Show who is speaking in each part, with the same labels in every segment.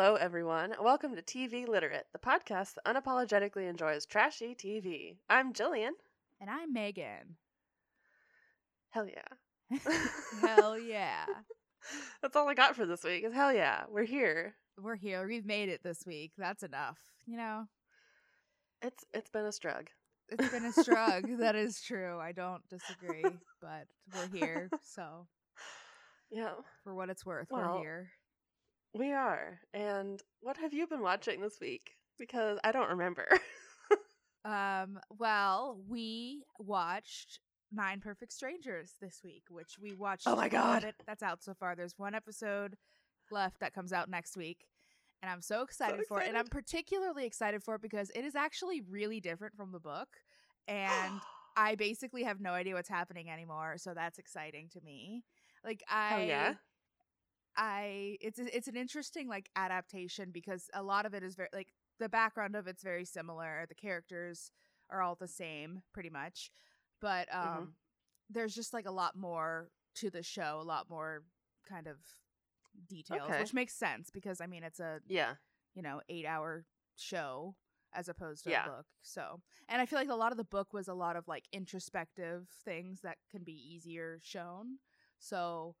Speaker 1: Hello, everyone. Welcome to TV Literate, the podcast that unapologetically enjoys trashy TV. I'm Jillian.
Speaker 2: And I'm Megan.
Speaker 1: Hell yeah.
Speaker 2: hell yeah.
Speaker 1: That's all I got for this week is hell yeah. We're here.
Speaker 2: We're here. We've made it this week. That's enough. You know?
Speaker 1: It's it's been a strug.
Speaker 2: It's been a strug. that is true. I don't disagree. but we're here. So
Speaker 1: Yeah.
Speaker 2: For what it's worth,
Speaker 1: Well,
Speaker 2: we're here.
Speaker 1: We are. And what have you been watching this week? Because I don't remember.
Speaker 2: Um, well, we watched Nine Perfect Strangers this week, which we watched.
Speaker 1: Oh my God.
Speaker 2: That's out so far. There's one episode left that comes out next week. And I'm so excited for it. And I'm particularly excited for it because it is actually really different from the book. And I basically have no idea what's happening anymore, so that's exciting to me. Like I
Speaker 1: Hell yeah.
Speaker 2: I it's it's an interesting like adaptation because a lot of it is very like the background of it's very similar. The characters are all the same pretty much. But um
Speaker 1: Mhm.
Speaker 2: there's just like a lot more to the show, a lot more kind of details,
Speaker 1: Okay.
Speaker 2: which makes sense because I mean it's a
Speaker 1: yeah.
Speaker 2: you know, eight hour show as opposed to
Speaker 1: Yeah.
Speaker 2: a book. So, and I feel like a lot of the book was a lot of like introspective things that can be easier shown. So,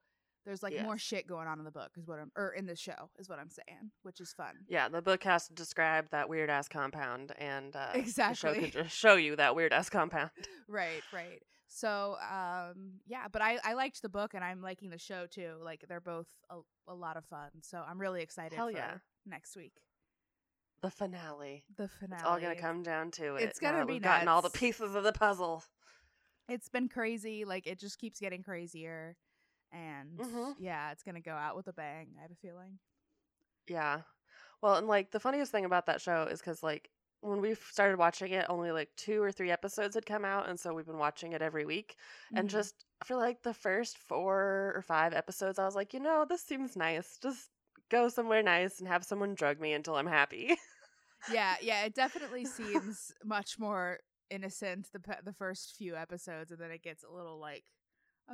Speaker 2: there's like more shit going on in the book, is what I'm, or in the show, is what I'm saying, which is fun.
Speaker 1: Yeah, the book has to describe that weird ass compound and uh the show
Speaker 2: Exactly.
Speaker 1: can just show you that weird ass compound.
Speaker 2: Right, right. So, um, yeah, but I, I liked the book and I'm liking the show too. Like, they're both a, a lot of fun. So, I'm really excited
Speaker 1: Hell
Speaker 2: for
Speaker 1: yeah.
Speaker 2: next week.
Speaker 1: The finale.
Speaker 2: The finale.
Speaker 1: It's all gonna come down to it.
Speaker 2: It's gonna be
Speaker 1: we've gotten all the pieces of the puzzle.
Speaker 2: it's been crazy. Like it just keeps getting crazier, and
Speaker 1: Mhm.
Speaker 2: yeah, it's gonna go out with a bang. I have a feeling.
Speaker 1: Yeah. Well, and like the funniest thing about that show is because like when we started watching it, only like two or three episodes had come out, and so we've been watching it every week. And
Speaker 2: Mhm.
Speaker 1: just for like the first four or five episodes, I was like, you know, this seems nice. Just go somewhere nice and have someone drug me until I'm happy.
Speaker 2: yeah, yeah, it definitely seems much more innocent the the first few episodes, and then it gets a little like,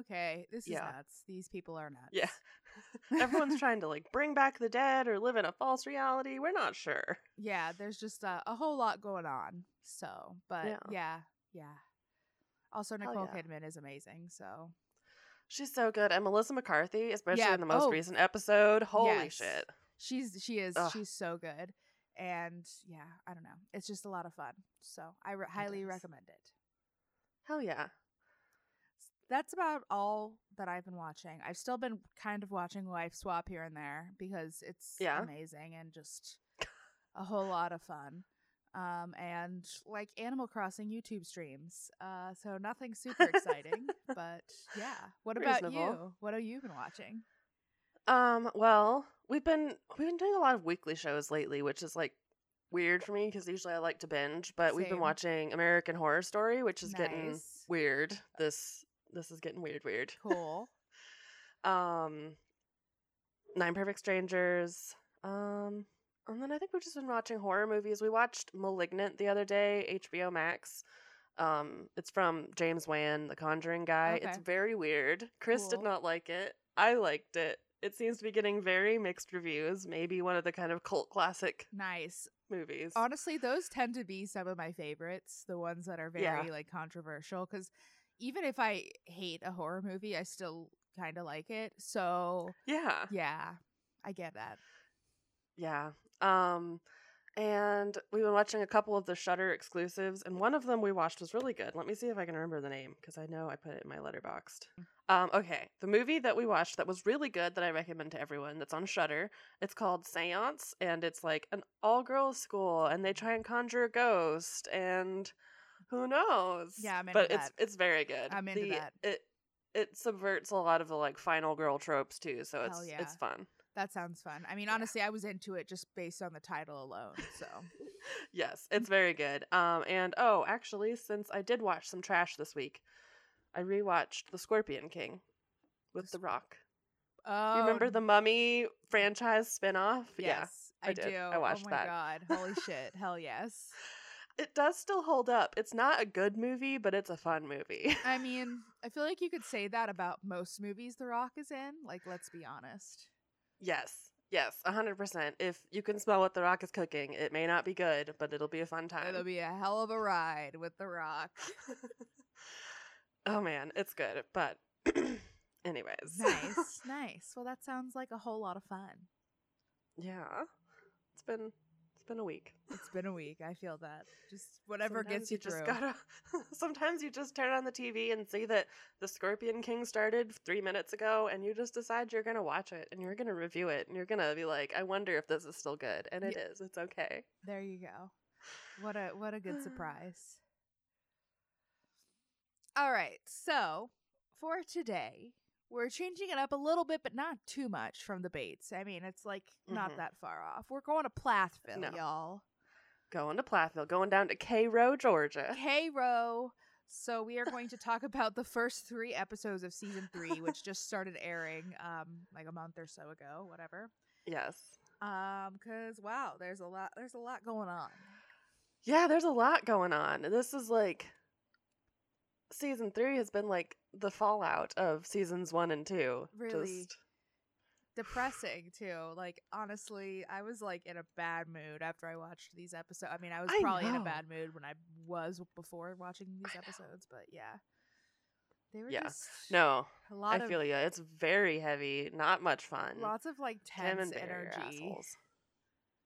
Speaker 2: okay, this is
Speaker 1: Yeah.
Speaker 2: nuts. These people are nuts.
Speaker 1: Yeah. Everyone's trying to like bring back the dead or live in a false reality. We're not sure.
Speaker 2: yeah. There's just a, a whole lot going on. So, but
Speaker 1: Yeah.
Speaker 2: yeah, yeah. Also, Nicole
Speaker 1: yeah.
Speaker 2: Kidman is amazing. So
Speaker 1: She's so good. And Melissa McCarthy, especially in the most
Speaker 2: oh,
Speaker 1: recent episode. Holy
Speaker 2: yes.
Speaker 1: shit.
Speaker 2: she's she is
Speaker 1: Ugh.
Speaker 2: she's so good and yeah i don't know it's just a lot of fun so i re- highly recommend it
Speaker 1: Hell yeah.
Speaker 2: That's about all that i've been watching. I've still been kind of watching wife swap here and there because it's
Speaker 1: Yeah.
Speaker 2: amazing and just a whole lot of fun. Um and like animal crossing youtube streams uh so nothing super exciting but yeah. What about you? What have you been watching?
Speaker 1: Um, well, we've been we've been doing a lot of weekly shows lately, which is like weird for me because usually I like to binge, but we've been watching American Horror Story, which is getting weird. This this is getting weird weird.
Speaker 2: cool
Speaker 1: Um Nine Perfect Strangers. Um and then I think we've just been watching horror movies. We watched Malignant the other day, HBO Max. Um, it's from James Wan, the Conjuring guy. It's very weird. Chris
Speaker 2: Cool.
Speaker 1: did not like it. I liked it. It seems to be getting very mixed reviews. Maybe one of the kind of cult classic
Speaker 2: nice
Speaker 1: movies.
Speaker 2: Honestly, those tend to be some of my favorites, the ones that are very
Speaker 1: Yeah.
Speaker 2: like controversial cuz even if I hate a horror movie, I still kind of like it. So,
Speaker 1: yeah.
Speaker 2: yeah, I get that.
Speaker 1: Yeah. Um and we've been watching a couple of the Shudder exclusives, and one of them we watched was really good. Let me see if I can remember the name because I know I put it in my Letterboxd. Um, okay, the movie that we watched that was really good that I recommend to everyone that's on Shudder. It's called Seance, and it's like an all-girls school, and they try and conjure a ghost, and who knows?
Speaker 2: Yeah, I'm into
Speaker 1: but it's
Speaker 2: that.
Speaker 1: it's very good.
Speaker 2: I'm into
Speaker 1: The-
Speaker 2: that.
Speaker 1: It it subverts a lot of the like final girl tropes too, so it's
Speaker 2: yeah.
Speaker 1: it's fun.
Speaker 2: That sounds fun. I mean, honestly, I was into it just based on the title alone. So,
Speaker 1: yes, it's very good. Um, and oh, actually, since I did watch some trash this week, I rewatched The Scorpion King with The Rock.
Speaker 2: oh,
Speaker 1: You remember the Mummy franchise spinoff?
Speaker 2: Yes,
Speaker 1: I
Speaker 2: I,
Speaker 1: did.
Speaker 2: do.
Speaker 1: I watched that.
Speaker 2: oh my
Speaker 1: that.
Speaker 2: god, holy shit, hell yes.
Speaker 1: It does still hold up. It's not a good movie, but it's a fun movie.
Speaker 2: I mean, I feel like you could say that about most movies The Rock is in. Like, let's be honest.
Speaker 1: yes, Yes, hundred percent. If you can smell what the rock is cooking, it may not be good, but it'll be a fun time.
Speaker 2: It'll be a hell of a ride with The Rock.
Speaker 1: oh man, it's good. But anyways.
Speaker 2: nice, nice. Well, that sounds like a whole lot of fun.
Speaker 1: Yeah. It's been it's been a week.
Speaker 2: It's been a week. I feel that. Just whatever
Speaker 1: Sometimes
Speaker 2: gets you,
Speaker 1: just
Speaker 2: through.
Speaker 1: gotta sometimes you just turn on the TV and see that the Scorpion King started three minutes ago and you just decide you're gonna watch it and you're gonna review it and you're gonna be like, I wonder if this is still good. And it is. It's okay.
Speaker 2: There you go. What a what a good surprise. All right. So, for today, we're changing it up a little bit but not too much from the Bates. I mean, it's like not
Speaker 1: Mhm.
Speaker 2: that far off. We're going to Plathville,
Speaker 1: No.
Speaker 2: y'all.
Speaker 1: Going to Plathville, going down to Cairo, Georgia.
Speaker 2: Cairo. So we are going to talk about the first 3 episodes of season 3 which just started airing um like a month or so ago, whatever.
Speaker 1: Yes.
Speaker 2: Um cuz wow, there's a lot there's a lot going on.
Speaker 1: Yeah, there's a lot going on. This is like season three has been like the fallout of seasons one and two.
Speaker 2: Really?
Speaker 1: Just
Speaker 2: depressing too. Like honestly, I was like in a bad mood after I watched these episodes. I mean, I was
Speaker 1: I
Speaker 2: probably in a bad mood when I was before watching these
Speaker 1: I know.
Speaker 2: episodes, but yeah. They were
Speaker 1: Yeah.
Speaker 2: just
Speaker 1: no,
Speaker 2: a lot
Speaker 1: I
Speaker 2: of
Speaker 1: feel you. It's very heavy, not much fun.
Speaker 2: lots of like tense energy.
Speaker 1: assholes.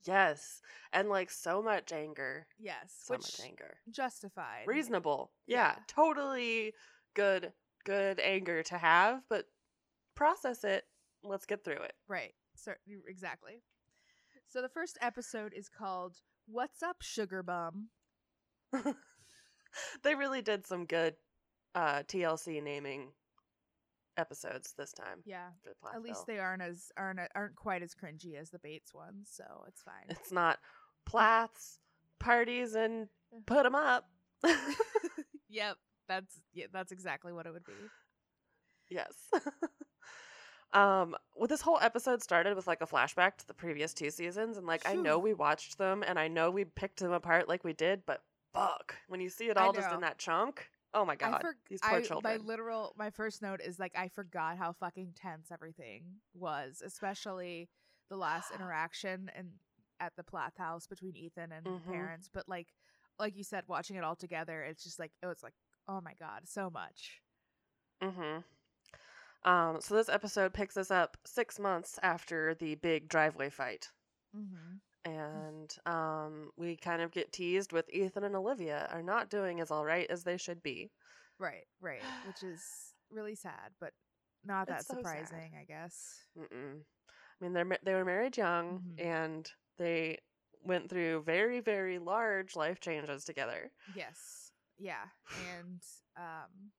Speaker 1: Yes, and like so much anger,
Speaker 2: Yes,
Speaker 1: so much anger.
Speaker 2: justified.
Speaker 1: Reasonable, yeah,
Speaker 2: Yeah.
Speaker 1: totally good, good anger to have, but process it. Let's get through it.
Speaker 2: Right. So exactly. So the first episode is called "What's Up, Sugar Bum."
Speaker 1: they really did some good uh, TLC naming episodes this time.
Speaker 2: Yeah. At least they aren't as aren't aren't quite as cringy as the Bates ones, so it's fine.
Speaker 1: It's not Plaths parties and put them up.
Speaker 2: yep, that's yeah, that's exactly what it would be.
Speaker 1: yes. um, well, this whole episode started with like a flashback to the previous two seasons, and like I know we watched them, and I know we picked them apart like we did, but fuck, when you see it all just in that chunk, oh my god,
Speaker 2: I for-
Speaker 1: these poor
Speaker 2: I,
Speaker 1: children.
Speaker 2: My literal my first note is like I forgot how fucking tense everything was, especially the last interaction and at the Plath house between Ethan and
Speaker 1: Mhm.
Speaker 2: parents. But like like you said, watching it all together, it's just like it was like, oh my god, so much.
Speaker 1: Mm-hmm. Um, so this episode picks us up six months after the big driveway fight.
Speaker 2: Mm-hmm.
Speaker 1: And um, we kind of get teased with Ethan and Olivia are not doing as all right as they should be.
Speaker 2: Right, right, which is really sad, but not that
Speaker 1: It's so sad.
Speaker 2: surprising, I guess.
Speaker 1: Mm-mm. I mean, they're they were married young,
Speaker 2: Mhm.
Speaker 1: and they went through very very large life changes together.
Speaker 2: Yes. Yeah. And um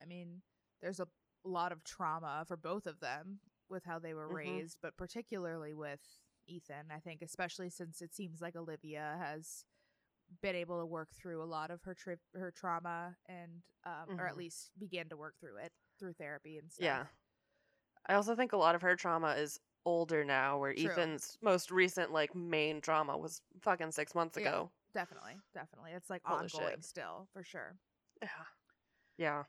Speaker 2: I mean, there's a lot of trauma for both of them with how they were
Speaker 1: Mhm.
Speaker 2: raised, but particularly with Ethan, I think especially since it seems like Olivia has been able to work through a lot of her tri- her trauma and um or at
Speaker 1: Mhm.
Speaker 2: least begin to work through it through therapy and stuff.
Speaker 1: Yeah. I also think a lot of her trauma is older now, where
Speaker 2: True.
Speaker 1: Ethan's most recent like main trauma was fucking six months
Speaker 2: Yeah.
Speaker 1: ago.
Speaker 2: Definitely. Definitely. It's like
Speaker 1: Holy
Speaker 2: ongoing
Speaker 1: shit.
Speaker 2: still, for sure.
Speaker 1: Yeah. Yeah.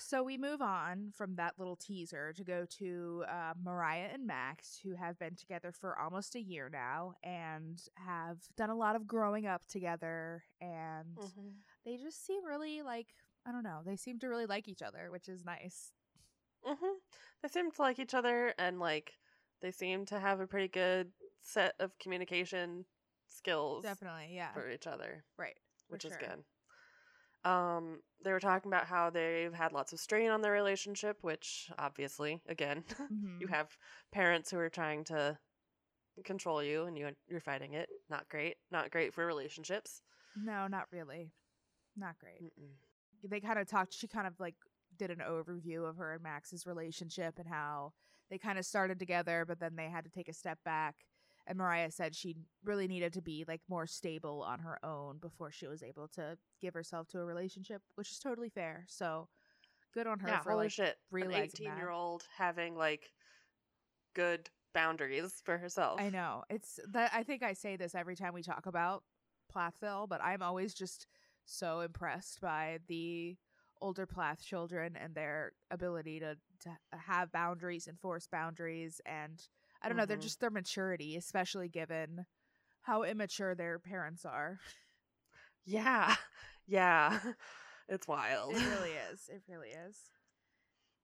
Speaker 2: So we move on from that little teaser to go to uh, Moriah and Max, who have been together for almost a year now and have done a lot of growing up together. And
Speaker 1: Mhm.
Speaker 2: they just seem really like, I don't know, they seem to really like each other, which is nice.
Speaker 1: hmm They seem to like each other, and like they seem to have a pretty good set of communication skills
Speaker 2: Definitely. Yeah.
Speaker 1: for each other,
Speaker 2: right.
Speaker 1: which is good. Um, they were talking about how they've had lots of strain on their relationship, which obviously, again, you
Speaker 2: Mhm.
Speaker 1: have parents who are trying to control you, and you you're fighting it. Not great. Not great for relationships.
Speaker 2: No, not really. Not great.
Speaker 1: Mm-mm.
Speaker 2: they kind of talked she kind of like did an overview of her and Max's relationship and how they kind of started together but then they had to take a step back and Moriah said she really needed to be like more stable on her own before she was able to give herself to a relationship which is totally fair so good on her
Speaker 1: yeah,
Speaker 2: for
Speaker 1: holy
Speaker 2: like
Speaker 1: shit. An 18 year old having like good boundaries for herself.
Speaker 2: I know. It's that I think I say this every time we talk about Plathville, but I'm always just so impressed by the older Plath children and their ability to to have boundaries, enforce boundaries, and I don't know, they're
Speaker 1: Mhm.
Speaker 2: just their maturity, especially given how immature their parents are.
Speaker 1: Yeah. Yeah. It's wild.
Speaker 2: It really is. It really is.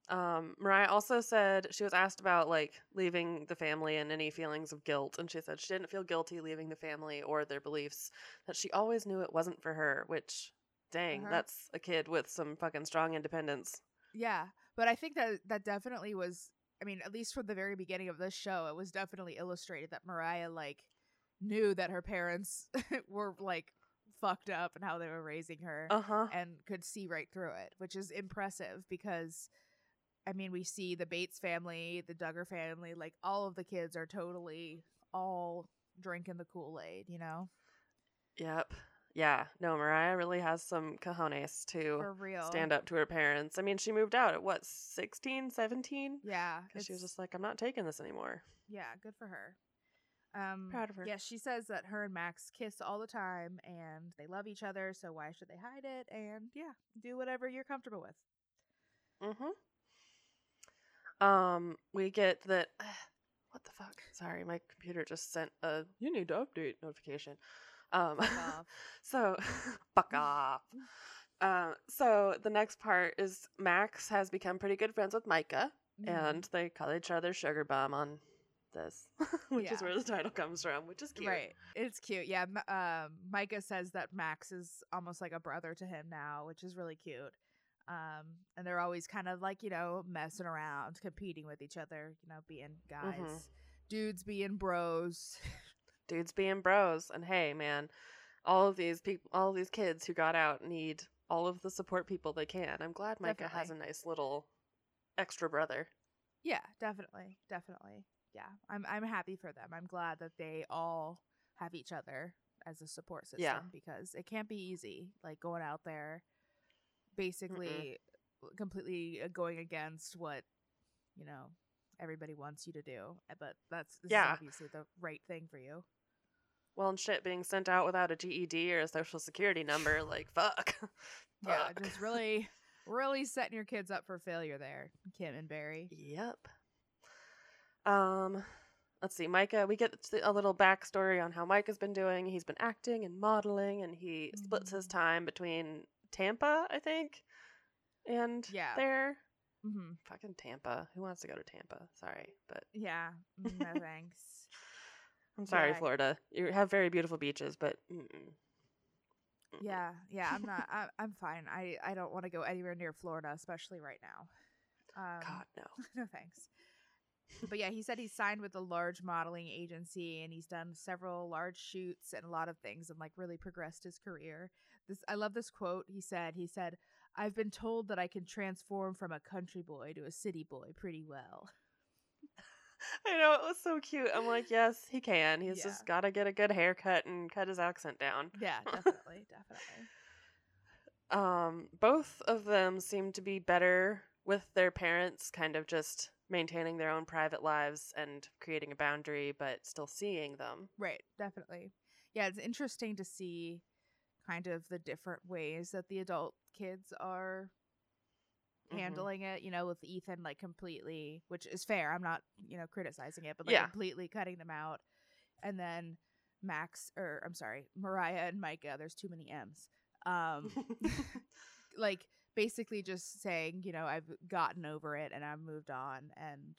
Speaker 1: Um, Moriah also said she was asked about like leaving the family and any feelings of guilt, and she said she didn't feel guilty leaving the family or their beliefs. That she always knew it wasn't for her. Which, dang,
Speaker 2: Uh-huh.
Speaker 1: that's a kid with some fucking strong independence.
Speaker 2: Yeah, but I think that that definitely was. I mean, at least from the very beginning of this show, it was definitely illustrated that Moriah like knew that her parents were like fucked up and how they were raising her,
Speaker 1: Uh huh.
Speaker 2: and could see right through it, which is impressive because. I mean, we see the Bates family, the Duggar family, like all of the kids are totally all drinking the Kool Aid, you know?
Speaker 1: Yep. Yeah. No, Moriah really has some cojones to
Speaker 2: For real.
Speaker 1: stand up to her parents. I mean, she moved out at what, 16, 17?
Speaker 2: Yeah.
Speaker 1: Because she was
Speaker 2: it's-
Speaker 1: just like, I'm not taking this anymore.
Speaker 2: Yeah, good for her. Um,
Speaker 1: Proud of her.
Speaker 2: Yeah, she says that her and Max kiss all the time and they love each other, so why should they hide it? And yeah, do whatever you're comfortable with.
Speaker 1: Mm-hmm. Um, we get that. what the fuck? Sorry, my computer just sent a "you need to update" notification. Um, so fuck off. Uh, so the next part is Max has become pretty good friends with Micah,
Speaker 2: Mhm.
Speaker 1: and they call each other sugar bomb on this, which is where the title comes from, which is cute.
Speaker 2: Right. It's cute. Yeah. Um, Micah says that Max is almost like a brother to him now, which is really cute. Um, and they're always kind of like, you know, messing around, competing with each other, you know, being guys,
Speaker 1: Mhm.
Speaker 2: dudes being bros.
Speaker 1: Dudes being bros and hey man all of these people all of these kids who got out need all of the support people they can i'm glad micah has a nice little extra brother
Speaker 2: Yeah, definitely, definitely. Yeah, I'm I'm happy for them. I'm glad that they all have each other as a support system
Speaker 1: Yeah.
Speaker 2: because it can't be easy, like going out there, basically completely uh, going against what you know everybody wants you to do. Uh, But that's this
Speaker 1: Yeah.
Speaker 2: is obviously the right thing for you.
Speaker 1: Well and shit being sent out without a ged or a social security number like fuck
Speaker 2: Yeah,
Speaker 1: Fuck.
Speaker 2: just really, really setting your kids up for failure there, Kim and Barry.
Speaker 1: yep um let's see micah we get a little backstory on how micah's been doing he's been acting and modeling and he splits his
Speaker 2: Mhm.
Speaker 1: time between tampa i think and
Speaker 2: Yeah.
Speaker 1: there
Speaker 2: hmm
Speaker 1: fucking tampa who wants to go to tampa sorry but
Speaker 2: Yeah, no thanks.
Speaker 1: I'm sorry,
Speaker 2: Yeah.
Speaker 1: Florida. You have very beautiful beaches, but mm-mm.
Speaker 2: Yeah, yeah, I'm not. I, I'm fine. I I don't want to go anywhere near Florida, especially right now. Um,
Speaker 1: God no.
Speaker 2: no thanks. But yeah, he said he's signed with a large modeling agency and he's done several large shoots and a lot of things and like really progressed his career. This I love this quote. He said, he said, "I've been told that I can transform from a country boy to a city boy pretty well."
Speaker 1: I know it was so cute. I'm like, yes, he can. He's
Speaker 2: Yeah.
Speaker 1: just got to get a good haircut and cut his accent down.
Speaker 2: Yeah, definitely, definitely.
Speaker 1: Um, both of them seem to be better with their parents, kind of just maintaining their own private lives and creating a boundary, but still seeing them.
Speaker 2: Right, definitely. Yeah, it's interesting to see kind of the different ways that the adult kids are
Speaker 1: Mhm.
Speaker 2: handling it, you know, with Ethan like completely, which is fair. I'm not, you know, criticizing it, but like
Speaker 1: Yeah.
Speaker 2: completely cutting them out. And then Max or I'm sorry, Moriah and Micah, there's too many M's. Um like basically just saying, you know, I've gotten over it and I've moved on and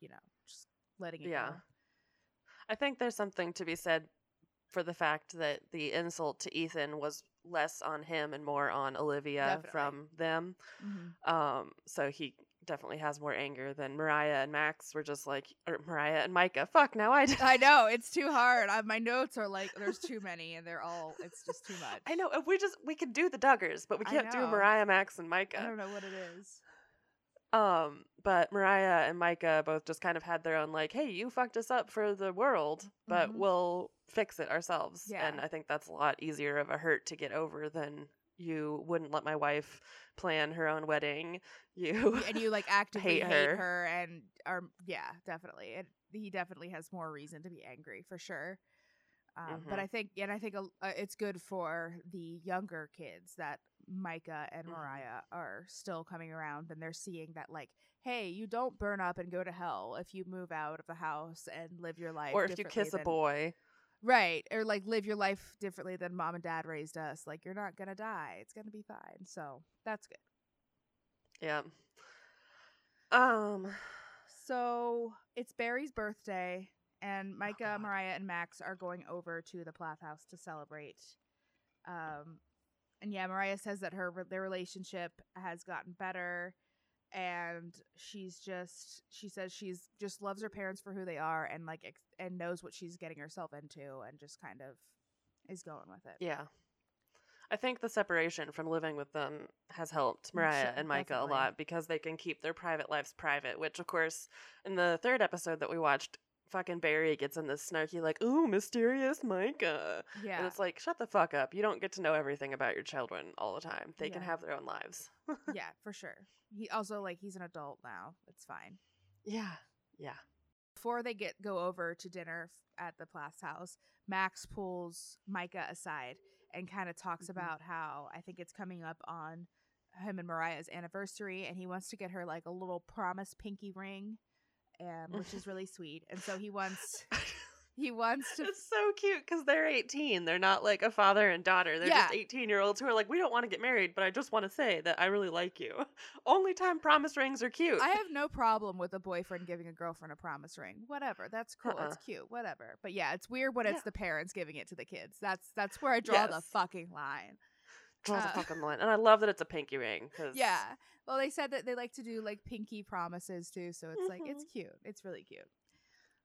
Speaker 2: you know, just letting it
Speaker 1: Yeah.
Speaker 2: go.
Speaker 1: I think there's something to be said for the fact that the insult to Ethan was less on him and more on Olivia
Speaker 2: Definitely.
Speaker 1: from them.
Speaker 2: Mhm.
Speaker 1: Um, so he definitely has more anger than Moriah and Max were just like, or Moriah and Micah. Fuck, now I.
Speaker 2: I know it's too hard. I, my notes are like there's too many, and they're all it's just too much.
Speaker 1: I know. if We just we could do the Duggars, but we can't do. Moriah, Max, and Micah.
Speaker 2: I don't know what it is.
Speaker 1: Um, but Moriah and Micah both just kind of had their own like, hey, you fucked us up for the world, but
Speaker 2: Mhm.
Speaker 1: we'll fix it ourselves.
Speaker 2: Yeah.
Speaker 1: And I think that's a lot easier of a hurt to get over than you wouldn't let my wife plan her own wedding. You
Speaker 2: and you like actively
Speaker 1: Hate
Speaker 2: hate,
Speaker 1: her.
Speaker 2: her. and are yeah, definitely. It, he definitely has more reason to be angry for sure. Um, But
Speaker 1: Mhm.
Speaker 2: I think, and I think uh, it's good for the younger kids that Micah and
Speaker 1: Mhm.
Speaker 2: Moriah are still coming around and they're seeing that like, hey, you don't burn up and go to hell if you move out of the house and live your life.
Speaker 1: or if you kiss a boy.
Speaker 2: Right. Or like live your life differently than mom and dad raised us. Like you're not gonna die. It's gonna be fine. So that's good.
Speaker 1: Yeah. Um.
Speaker 2: So it's Barry's birthday, and Micah,
Speaker 1: God.
Speaker 2: Moriah, and Max are going over to the Plath house to celebrate. Um, and yeah, Moriah says that her their relationship has gotten better, and she's just she says she's just loves her parents for who they are, and like ex- and knows what she's getting herself into, and just kind of is going with it.
Speaker 1: Yeah. I think the separation from living with them has helped mm, Moriah
Speaker 2: Sure,
Speaker 1: and Micah
Speaker 2: definitely.
Speaker 1: a lot because they can keep their private lives private, which of course in the third episode that we watched, fucking Barry gets in this snarky like, "Ooh, mysterious Micah."
Speaker 2: Yeah,
Speaker 1: And it's like, "Shut the fuck up. You don't get to know everything about your children all the time. They can have their own lives."
Speaker 2: yeah, for sure. He also like he's an adult now. It's fine.
Speaker 1: yeah. Yeah.
Speaker 2: before they get go over to dinner at the Plath's house, Max pulls Micah aside and kind of talks
Speaker 1: Mhm.
Speaker 2: about how I think it's coming up on him and Moriah's anniversary, and he wants to get her like a little promise pinky ring, um, which is really sweet. And so he wants he wants to
Speaker 1: It's so cute because they're 18. They're not like a father and daughter. They're just 18 year olds who are like, we don't want to get married, but I just want to say that I really like you. Only time promise rings are cute.
Speaker 2: I have no problem with a boyfriend giving a girlfriend a promise ring. Whatever. That's cool.
Speaker 1: Uh-uh.
Speaker 2: It's cute. Whatever. But yeah, it's weird when it's the parents giving it to the kids. That's that's where I draw the fucking line.
Speaker 1: Draw the
Speaker 2: uh,
Speaker 1: fucking line. And I love that it's a pinky ring. Cause
Speaker 2: Yeah. Well, they said that they like to do like pinky promises too, so it's like it's cute. It's really cute.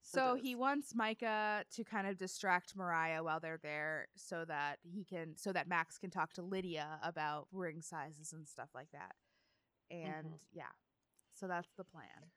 Speaker 2: So he wants Micah to kind of distract Moriah while they're there so that he can so that Max can talk to Lydia about ring sizes and stuff like that. And
Speaker 1: Mhm.
Speaker 2: yeah. So that's the plan.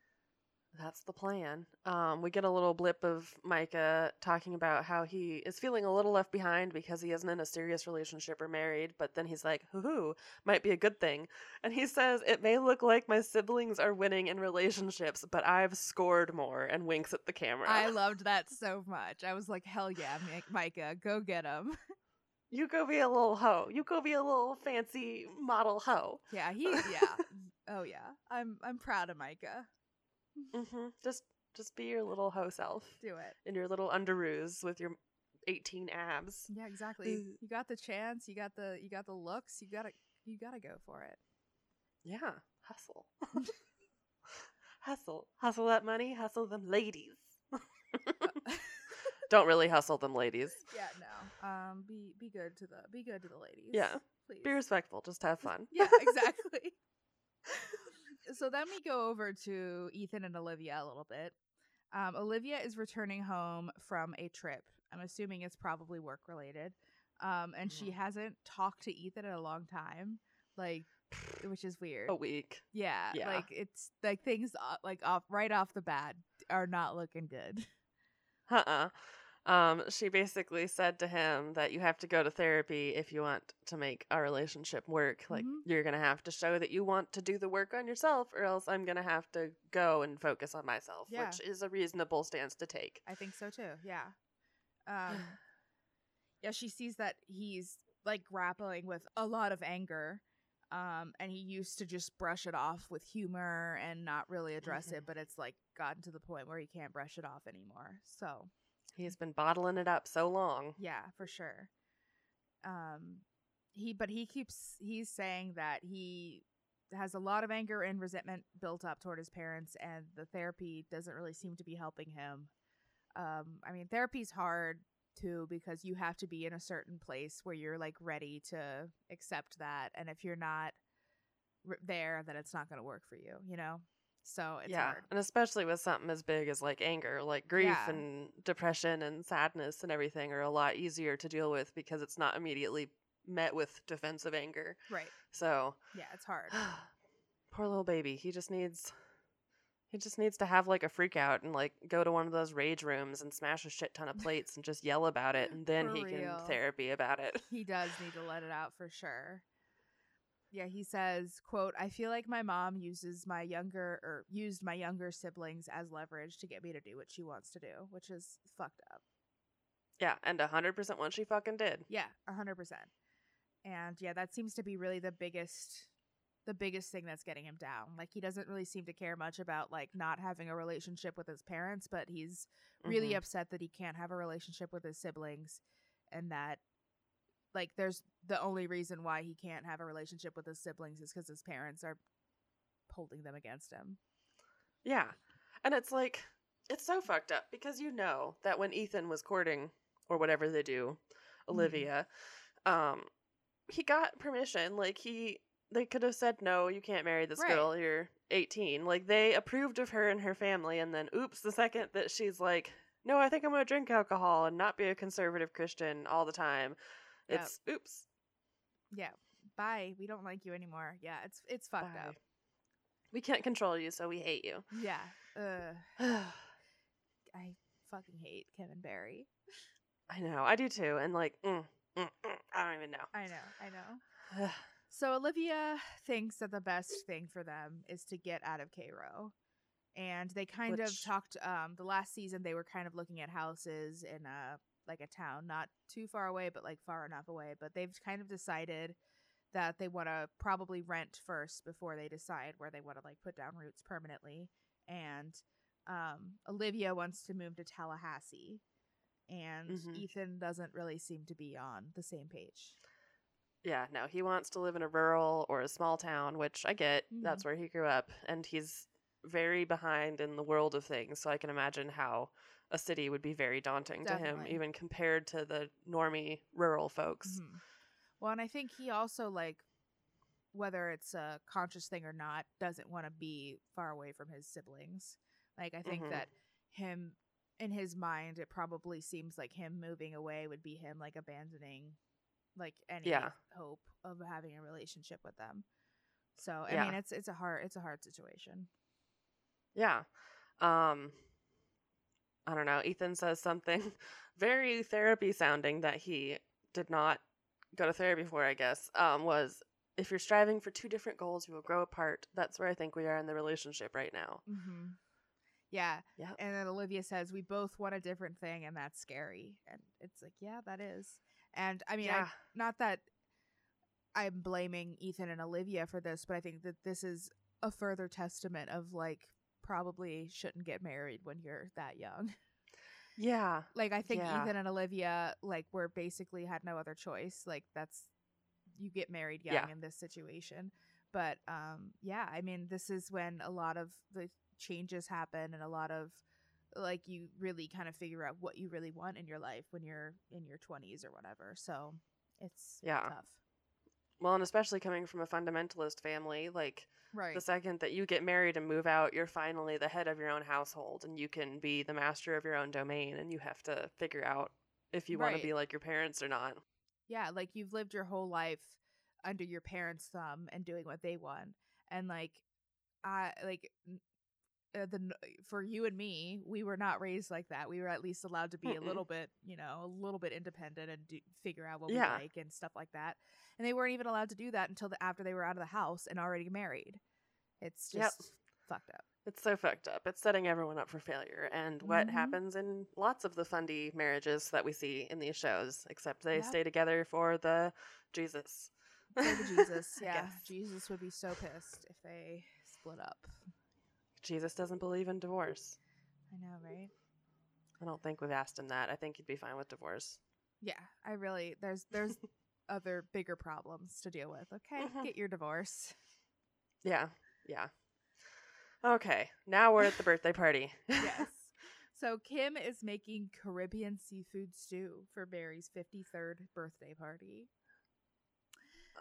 Speaker 1: That's the plan. Um, we get a little blip of Micah talking about how he is feeling a little left behind because he isn't in a serious relationship or married, but then he's like, hoo hoo, might be a good thing. And he says, It may look like my siblings are winning in relationships, but I've scored more, and winks at the camera.
Speaker 2: I loved that so much. I was like, hell yeah, Mi- Micah, go get him.
Speaker 1: you go be a little hoe. You go be a little fancy model hoe.
Speaker 2: yeah, he yeah. Oh yeah. I'm I'm proud of Micah.
Speaker 1: Hmm Just just be your little hoe self
Speaker 2: Do it.
Speaker 1: in your little underoos with your 18 abs.
Speaker 2: Yeah, exactly. You got the chance. You got the you got the looks. You got to you got to go for it.
Speaker 1: Yeah, hustle. hustle. Hustle that money, hustle them ladies. Don't really hustle them ladies.
Speaker 2: yeah, no. Um, be be good to the be good to the ladies.
Speaker 1: Yeah.
Speaker 2: please.
Speaker 1: Be respectful, just have fun.
Speaker 2: yeah, exactly. So then we go over to Ethan and Olivia a little bit. Um, Olivia is returning home from a trip. I'm assuming it's probably work related. Um, and she
Speaker 1: Mhm.
Speaker 2: hasn't talked to Ethan in a long time, like, which is weird.
Speaker 1: a week.
Speaker 2: Yeah,
Speaker 1: Yeah.
Speaker 2: like it's like things uh, like off right off the bat are not looking good.
Speaker 1: Uh-uh. Um, she basically said to him that you have to go to therapy if you want to make our relationship work. Like
Speaker 2: Mhm.
Speaker 1: you're gonna have to show that you want to do the work on yourself, or else I'm gonna have to go and focus on myself,
Speaker 2: Yeah.
Speaker 1: which is a reasonable stance to take.
Speaker 2: I think so too. Yeah. Um yeah, she sees that he's like grappling with a lot of anger. Um and he used to just brush it off with humor and not really address
Speaker 1: Mhm.
Speaker 2: it, but it's like gotten to the point where he can't brush it off anymore. So,
Speaker 1: He's been bottling it up so long.
Speaker 2: yeah, for sure. Um he but he keeps he's saying that he has a lot of anger and resentment built up toward his parents and the therapy doesn't really seem to be helping him. Um I mean therapy's hard too because you have to be in a certain place where you're like ready to accept that and if you're not there then it's not going to work for you, you know? So it's
Speaker 1: yeah,
Speaker 2: hard.
Speaker 1: and especially with something as big as like anger, like grief
Speaker 2: Yeah.
Speaker 1: and depression and sadness and everything are a lot easier to deal with because it's not immediately met with defensive anger.
Speaker 2: Right.
Speaker 1: So,
Speaker 2: Yeah, it's hard.
Speaker 1: poor little baby, he just needs he just needs to have like a freak out and like go to one of those rage rooms and smash a shit ton of plates and just yell about it and then
Speaker 2: For
Speaker 1: he
Speaker 2: real.
Speaker 1: can therapy about it.
Speaker 2: he does need to let it out for sure. Yeah, he says, quote, I feel like my mom uses my younger or used my younger siblings as leverage to get me to do what she wants to do, which is fucked up.
Speaker 1: Yeah, and 100% what she fucking did.
Speaker 2: Yeah, a hundred percent. and yeah, that seems to be really the biggest the biggest thing that's getting him down. Like he doesn't really seem to care much about like not having a relationship with his parents, but he's really
Speaker 1: Mhm.
Speaker 2: upset that he can't have a relationship with his siblings and that like there's the only reason why he can't have a relationship with his siblings is cuz his parents are holding them against him.
Speaker 1: Yeah. And it's like, it's so fucked up because you know that when Ethan was courting or whatever they do, Olivia, um, he got permission. Like, he, they could have said, no, you can't marry this
Speaker 2: Right.
Speaker 1: girl. You're 18. Like, they approved of her and her family. And then, oops, the second that she's like, no, I think I'm going to drink alcohol and not be a conservative Christian all the time,
Speaker 2: Yep.
Speaker 1: it's oops.
Speaker 2: Yeah. Bye. We don't like you anymore. Yeah, it's it's fucked
Speaker 1: bye.
Speaker 2: up.
Speaker 1: We can't control you, so we hate you.
Speaker 2: Yeah. Uh I fucking hate Kevin Barry.
Speaker 1: I know, I do too. And like, mm, mm, mm, I don't even know.
Speaker 2: I know. I know. So Olivia thinks that the best thing for them is to get out of Cairo. And they kind of talked um the last season they were kind of looking at houses in a like a town not too far away but like far enough away, but they've kind of decided that they want to probably rent first before they decide where they want to like put down roots permanently. And um Olivia wants to move to Tallahassee and
Speaker 1: Mhm.
Speaker 2: Ethan doesn't really seem to be on the same page.
Speaker 1: yeah, no, he wants to live in a rural or a small town, which I get. That's where he grew up. And he's very behind in the world of things. So I can imagine how a city would be very daunting to him, even compared to the normie rural folks.
Speaker 2: Mhm. Well, and I think he also like whether it's a conscious thing or not doesn't want to be far away from his siblings. Like I think
Speaker 1: Mhm.
Speaker 2: that him in his mind it probably seems like him moving away would be him like abandoning like any
Speaker 1: Yeah.
Speaker 2: hope of having a relationship with them. So, I
Speaker 1: Yeah.
Speaker 2: mean, it's it's a hard it's a hard situation.
Speaker 1: Yeah. Um I don't know. Ethan says something very therapy sounding that he did not go to therapy for, I guess. Um was if you're striving for two different goals, you will grow apart. That's where I think we are in the relationship right now.
Speaker 2: Mhm. Yeah.
Speaker 1: Yep.
Speaker 2: And then Olivia says, We both want a different thing, and that's scary. And it's like, Yeah, that is. And I mean, I, not that I'm blaming Ethan and Olivia for this, but I think that this is a further testament of like, probably shouldn't get married when you're that young.
Speaker 1: Yeah.
Speaker 2: Like, I think
Speaker 1: Yeah.
Speaker 2: Ethan and Olivia, like, were basically had no other choice. Like, that's, you get married young
Speaker 1: Yeah.
Speaker 2: in this situation. But, um, yeah, I mean, this is when a lot of the changes happen and a lot of, like, you really kind of figure out what you really want in your life when you're in your 20s or whatever. So it's
Speaker 1: Yeah.
Speaker 2: tough.
Speaker 1: Well, and especially coming from a fundamentalist family, like
Speaker 2: Right.
Speaker 1: the second that you get married and move out, you're finally the head of your own household and you can be the master of your own domain and you have to figure out if you want to be like your parents or not.
Speaker 2: yeah, like you've lived your whole life under your parents' thumb and doing what they want. And like I like uh, the n- for you and me, we were not raised like that. We were at least allowed to be a
Speaker 1: Mm-mm.
Speaker 2: little bit, you know, a little bit independent and do, figure out what
Speaker 1: Yeah.
Speaker 2: we like and stuff like that. And they weren't even allowed to do that until the, after they were out of the house and already married. It's
Speaker 1: Yep.
Speaker 2: just fucked up.
Speaker 1: It's so fucked up. It's setting everyone up for failure. And what
Speaker 2: Mhm.
Speaker 1: happens in lots of the fundy marriages that we see in these shows, except they
Speaker 2: Yep.
Speaker 1: stay together for the Jesus.
Speaker 2: For the Jesus, yeah. Jesus would be so pissed if they split up.
Speaker 1: Jesus doesn't believe in divorce.
Speaker 2: I know, right?
Speaker 1: I don't think we've asked him that. I think he'd be fine with divorce.
Speaker 2: Yeah, I really there's there's other bigger problems to deal with. Okay,
Speaker 1: Mhm.
Speaker 2: get your divorce.
Speaker 1: Yeah. Yeah. Okay. Now we're at the birthday party.
Speaker 2: Yes. So Kim is making Caribbean seafood stew for Barry's 53rd birthday party.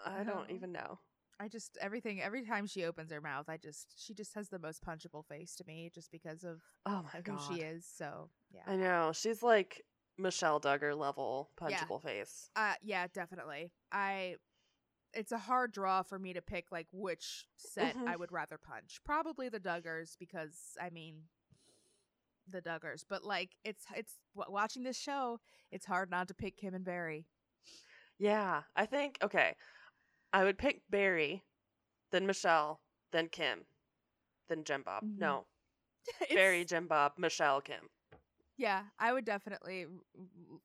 Speaker 1: I don't
Speaker 2: Oh.
Speaker 1: even know.
Speaker 2: I just everything every time she opens her mouth, I just she just has the most punchable face to me just because of
Speaker 1: Oh my
Speaker 2: who
Speaker 1: god.
Speaker 2: she is. So, yeah.
Speaker 1: I know. She's like Michelle Duggar level
Speaker 2: Yeah.
Speaker 1: punchable face.
Speaker 2: Uh yeah, definitely. I it's a hard draw for me to pick like which set
Speaker 1: Mhm.
Speaker 2: I would rather punch. Probably the Duggars because I mean the Duggars, but like it's it's watching this show, it's hard not to pick Kim and Barry.
Speaker 1: Yeah. I think okay. I would pick Barry, then Michelle, then Kim, then Jim Bob.
Speaker 2: Mhm.
Speaker 1: No. Barry, Jim Bob, Michelle, Kim.
Speaker 2: Yeah, I would definitely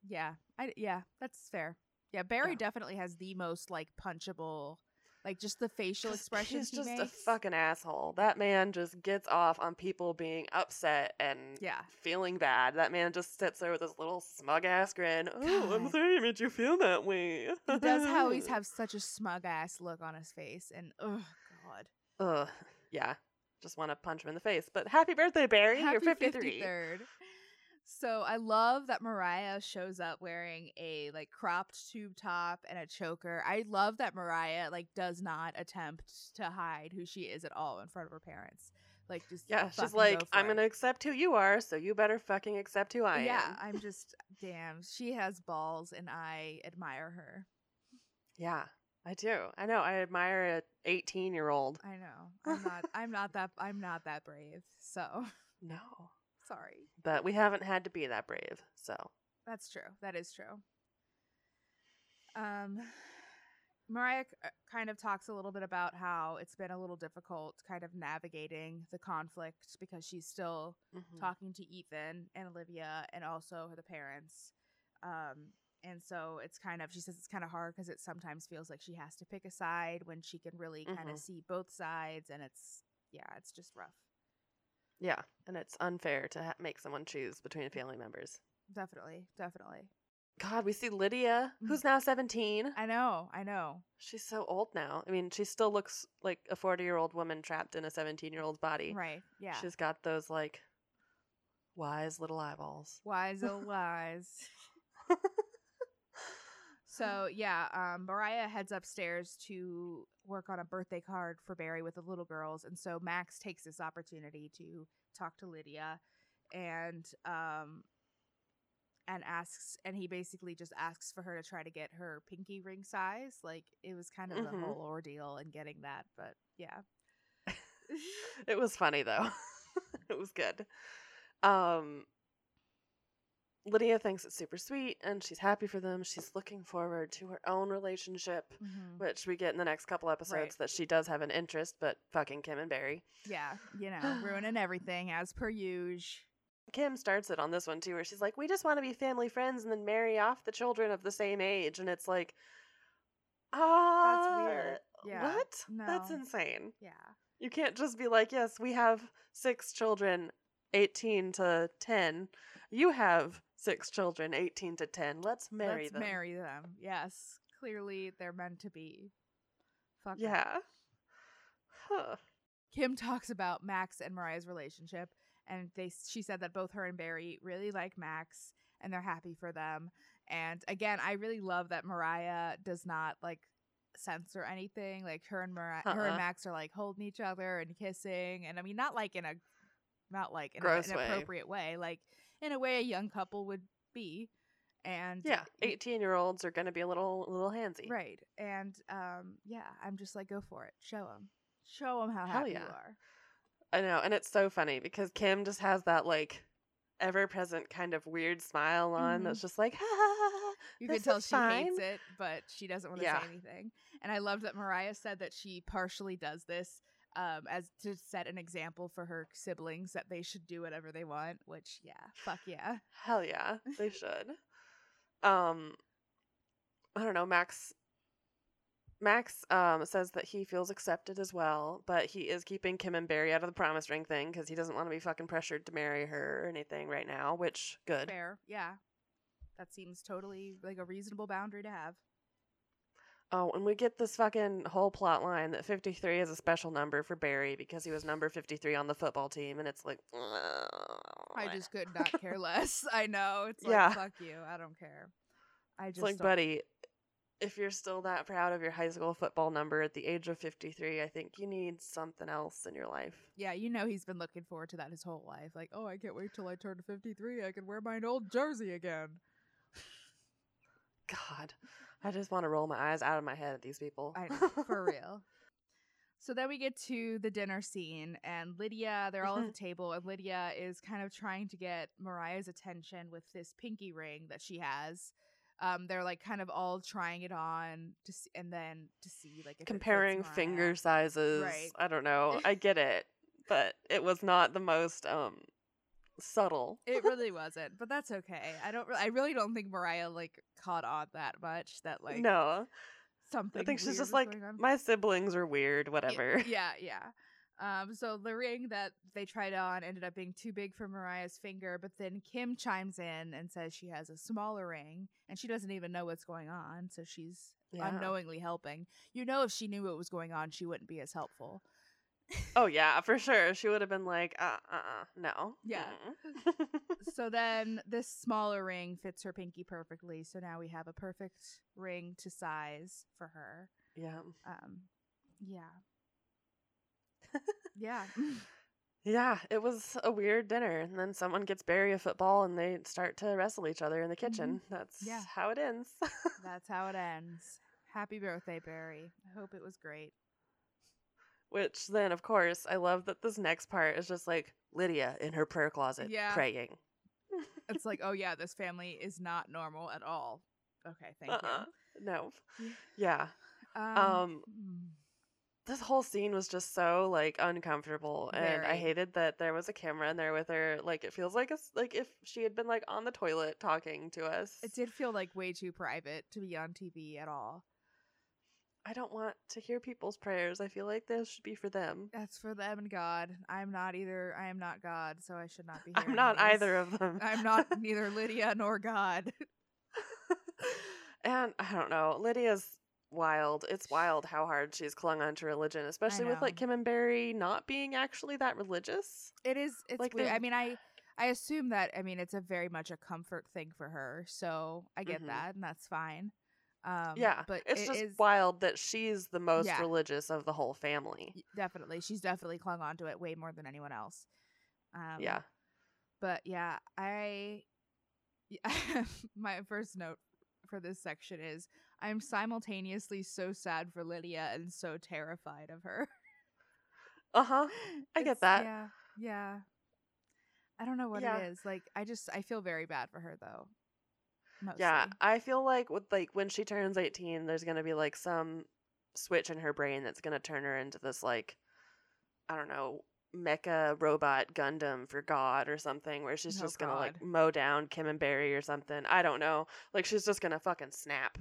Speaker 2: yeah. I yeah, that's fair. Yeah, Barry
Speaker 1: Yeah.
Speaker 2: definitely has the most like punchable, like just the facial expressions
Speaker 1: He's just
Speaker 2: he
Speaker 1: a fucking asshole. That man just gets off on people being upset and
Speaker 2: Yeah.
Speaker 1: feeling bad. That man just sits there with his little smug ass grin. Oh, I'm sorry I made you feel that way.
Speaker 2: He does always have such a smug ass look on his face, and oh god,
Speaker 1: Ugh. Yeah. Just want to punch him in the face. But happy birthday, Barry. You're 53.
Speaker 2: 53rd. So I love that Moriah shows up wearing a like cropped tube top and a choker. I love that Moriah like does not attempt to hide who she is at all in front of her parents. Like just
Speaker 1: Yeah, she's like,
Speaker 2: go
Speaker 1: I'm
Speaker 2: it."
Speaker 1: to accept who you are, so you better fucking accept who I
Speaker 2: yeah,
Speaker 1: am.
Speaker 2: Yeah, I'm just damn. She has balls, and I admire her.
Speaker 1: Yeah, I do. I know. I admire a 18 year old.
Speaker 2: I know. I'm not. I'm not that. I'm not that brave. So
Speaker 1: No.
Speaker 2: Sorry.
Speaker 1: But we haven't had to be that brave. So,
Speaker 2: That's true. That is true. Um, Moriah uh, kind of talks a little bit about how it's been a little difficult kind of navigating the conflict because she's still
Speaker 1: mhm.
Speaker 2: talking to Ethan and Olivia and also the parents. Um, and so it's kind of, she says it's kind of hard because it sometimes feels like she has to pick a side when she can really kind of see both sides. And it's, yeah, it's just rough.
Speaker 1: Yeah. And it's unfair to ha- make someone choose between mm. family members.
Speaker 2: Definitely. Definitely.
Speaker 1: God, we see Lydia, who's mm. now 17.
Speaker 2: I know. I know.
Speaker 1: She's so old now. I mean, she still looks like a 40 year old woman trapped in a 17 year old's body.
Speaker 2: Right. Yeah.
Speaker 1: She's got those, like, wise little eyeballs.
Speaker 2: Wise oh wise. so yeah, um, Moriah heads upstairs to work on a birthday card for Barry with the little girls, and so Max takes this opportunity to talk to Lydia, and um, and asks, and he basically just asks for her to try to get her pinky ring size. Like it was kind of
Speaker 1: Mhm.
Speaker 2: a whole ordeal in getting that, but yeah.
Speaker 1: it was funny though. it was good. Um Lydia thinks it's super sweet and she's happy for them. She's looking forward to her own relationship,
Speaker 2: Mhm.
Speaker 1: which we get in the next couple episodes that she does have an interest, but fucking Kim and Barry.
Speaker 2: Yeah, you know, ruining everything as per usual.
Speaker 1: Kim starts it on this one too, where she's like, "We just want to be family friends and then marry off the children of the same age," and it's like, ah, that's
Speaker 2: weird. Yeah.
Speaker 1: What? That's insane.
Speaker 2: Yeah.
Speaker 1: You can't just be like, "Yes, we have six children, eighteen to ten. You have six children, eighteen to ten. Let's marry them.
Speaker 2: Let's
Speaker 1: them."
Speaker 2: marry them. Yes. Clearly they're meant to be. Fuck.
Speaker 1: Yeah. Huh.
Speaker 2: Kim talks about Max and Moriah's relationship and they she said that both her and Barry really like Max and they're happy for them. And again, I really love that Moriah does not like censor anything. Like her and Moriah, her and
Speaker 1: Uh-uh.
Speaker 2: Max are like holding each other and kissing and I mean not like in a not like in
Speaker 1: Gross
Speaker 2: an
Speaker 1: way.
Speaker 2: appropriate way, like in a way a young couple would be. And
Speaker 1: Yeah, eighteen-year-olds are gonna be a little, a little handsy.
Speaker 2: Right. And um yeah, I'm just like go for it. Show them. Show them how
Speaker 1: Hell
Speaker 2: happy
Speaker 1: yeah.
Speaker 2: you are.
Speaker 1: I know, and it's so funny because Kim just has that like ever-present kind of weird smile on
Speaker 2: Mhm.
Speaker 1: that's just like, ha ha ha.
Speaker 2: You
Speaker 1: this
Speaker 2: can tell she hates it, but she doesn't want to
Speaker 1: Yeah.
Speaker 2: say anything. And I loved that Moriah said that she partially does this um as to set an example for her siblings that they should do whatever they want, which yeah, fuck yeah.
Speaker 1: Hell yeah, they should. Um, I don't know. Max. Max um says that he feels accepted as well, but he is keeping Kim and Barry out of the promise ring thing because he doesn't want to be fucking pressured to marry her or anything right now. Which good.
Speaker 2: Fair. Yeah. That seems totally like a reasonable boundary to have.
Speaker 1: Oh, and we get this fucking whole plot line that 53 is a special number for Barry because he was number 53 on the football team, and it's like,
Speaker 2: I just could not care less. I know. It's like
Speaker 1: Yeah.
Speaker 2: fuck you. I don't care. I
Speaker 1: It's
Speaker 2: just
Speaker 1: like,
Speaker 2: don't-
Speaker 1: buddy, if you're still that proud of your high school football number at the age of 53, I think you need something else in your life.
Speaker 2: Yeah, you know he's been looking forward to that his whole life. Like, oh, I can't wait till I turn 53. I can wear my old jersey again.
Speaker 1: God, I just want to roll my eyes out of my head at these people.
Speaker 2: I know, for real. So then we get to the dinner scene, and Lydia, they're all at the table, and Lydia is kind of trying to get Moriah's attention with this pinky ring that she has. Um, they're like kind of all trying it on to see, and then to see like if it fits
Speaker 1: Comparing finger sizes.
Speaker 2: Right.
Speaker 1: I don't know. I get it, but it was not the most um subtle.
Speaker 2: It really wasn't, but that's okay. I don't. Re- I really don't think Moriah like caught on that much. That like
Speaker 1: no,
Speaker 2: something.
Speaker 1: I think she's just like my siblings are weird. Whatever.
Speaker 2: Yeah, yeah. Um, so the ring that they tried on ended up being too big for Moriah's finger, but then Kim chimes in and says she has a smaller ring and she doesn't even know what's going on, so she's
Speaker 1: Yeah.
Speaker 2: unknowingly helping. You know, if she knew what was going on, she wouldn't be as helpful.
Speaker 1: Oh yeah, for sure. She would have been like, uh, uh, uh no.
Speaker 2: Yeah.
Speaker 1: Mm-mm.
Speaker 2: so then this smaller ring fits her pinky perfectly. So now we have a perfect ring to size for her.
Speaker 1: yeah.
Speaker 2: Um, yeah. yeah.
Speaker 1: Yeah, it was a weird dinner, and then someone gets Barry a football, and they start to wrestle each other in the kitchen. That's
Speaker 2: Yeah.
Speaker 1: how it ends.
Speaker 2: That's how it ends. Happy birthday, Barry. I hope it was great.
Speaker 1: Which then, of course, I love that this next part is just like Lydia in her prayer closet
Speaker 2: Yeah.
Speaker 1: praying.
Speaker 2: It's like, oh yeah, this family is not normal at all. Okay, thank
Speaker 1: Uh-uh. No.
Speaker 2: Yeah. You.
Speaker 1: Um,
Speaker 2: mm,
Speaker 1: this whole scene was just so like uncomfortable, and I hated that there was a camera in there with her. Like it feels like a, s- like if she had been like on the toilet talking to us.
Speaker 2: it did feel like way too private to be on TV at all.
Speaker 1: I don't want to hear people's prayers. I feel like this should be for them.
Speaker 2: That's for them and God. I'm not either. I am not God, so I should not be.
Speaker 1: I'm not
Speaker 2: these.
Speaker 1: either of them.
Speaker 2: I'm not neither Lydia nor God.
Speaker 1: and I don't know. Lydia's wild. It's wild how hard she's clung onto religion, especially with like. Kim and Barry not being actually that religious.
Speaker 2: It is. It's
Speaker 1: Like,
Speaker 2: weird. I mean, I I assume that. I mean, it's a very much a comfort thing for her, so I get
Speaker 1: Mhm.
Speaker 2: that, and that's fine. Um,
Speaker 1: yeah,
Speaker 2: but
Speaker 1: it's
Speaker 2: it
Speaker 1: just
Speaker 2: is-
Speaker 1: wild that she's the most
Speaker 2: Yeah.
Speaker 1: religious of the whole family.
Speaker 2: Definitely, she's definitely clung on to it way more than anyone else. Um,
Speaker 1: yeah.
Speaker 2: but yeah, I my first note for this section is I'm simultaneously so sad for Lydia and so terrified of her.
Speaker 1: Uh huh. I get that.
Speaker 2: Yeah, yeah. I don't know what
Speaker 1: Yeah.
Speaker 2: it is. Like, I just I feel very bad for her though. Mostly.
Speaker 1: Yeah, I feel like with like when she turns 18, there's going to be like some switch in her brain that's going to turn her into this like I don't know, mecha robot Gundam for God or something where she's
Speaker 2: Oh,
Speaker 1: just going to like mow down Kim and Barry or something. I don't know. Like she's just going to fucking snap.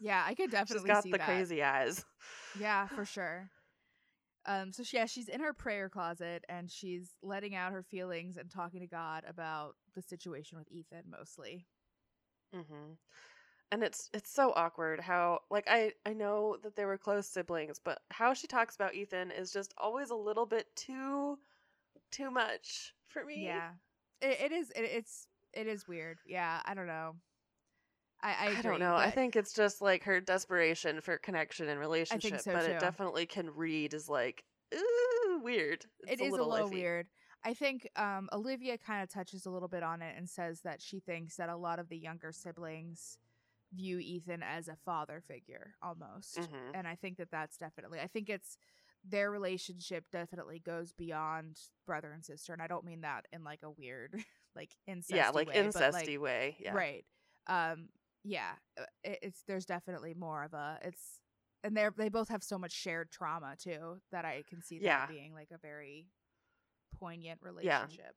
Speaker 2: Yeah, I could
Speaker 1: she's
Speaker 2: definitely
Speaker 1: got
Speaker 2: see
Speaker 1: the
Speaker 2: that.
Speaker 1: crazy eyes.
Speaker 2: Yeah, for sure. Um, so she, yeah, she's in her prayer closet and she's letting out her feelings and talking to God about the situation with Ethan mostly.
Speaker 1: Mhm. And it's it's so awkward how like I I know that they were close siblings, but how she talks about Ethan is just always a little bit too too much for me.
Speaker 2: Yeah, it, it is. It, it's it is weird. Yeah, I don't know. I I,
Speaker 1: I, don't know. I think it's just like her desperation for connection and relationship,
Speaker 2: so,
Speaker 1: but
Speaker 2: too.
Speaker 1: it definitely can read as like ooh, weird.
Speaker 2: it
Speaker 1: It's
Speaker 2: is a little
Speaker 1: iffy.
Speaker 2: weird. I think um, Olivia kind of touches a little bit on it and says that she thinks that a lot of the younger siblings view Ethan as a father figure almost.
Speaker 1: Mhm.
Speaker 2: And I think that that's definitely, I think it's their relationship definitely goes beyond brother and sister. And I don't mean that in like a weird, like incest
Speaker 1: Yeah, like
Speaker 2: way, but, like,
Speaker 1: incesty way. Yeah.
Speaker 2: Right. Um yeah, uh, it, it's there's definitely more of a it's and they're they both have so much shared trauma too that I can see
Speaker 1: Yeah.
Speaker 2: that being like a very poignant relationship.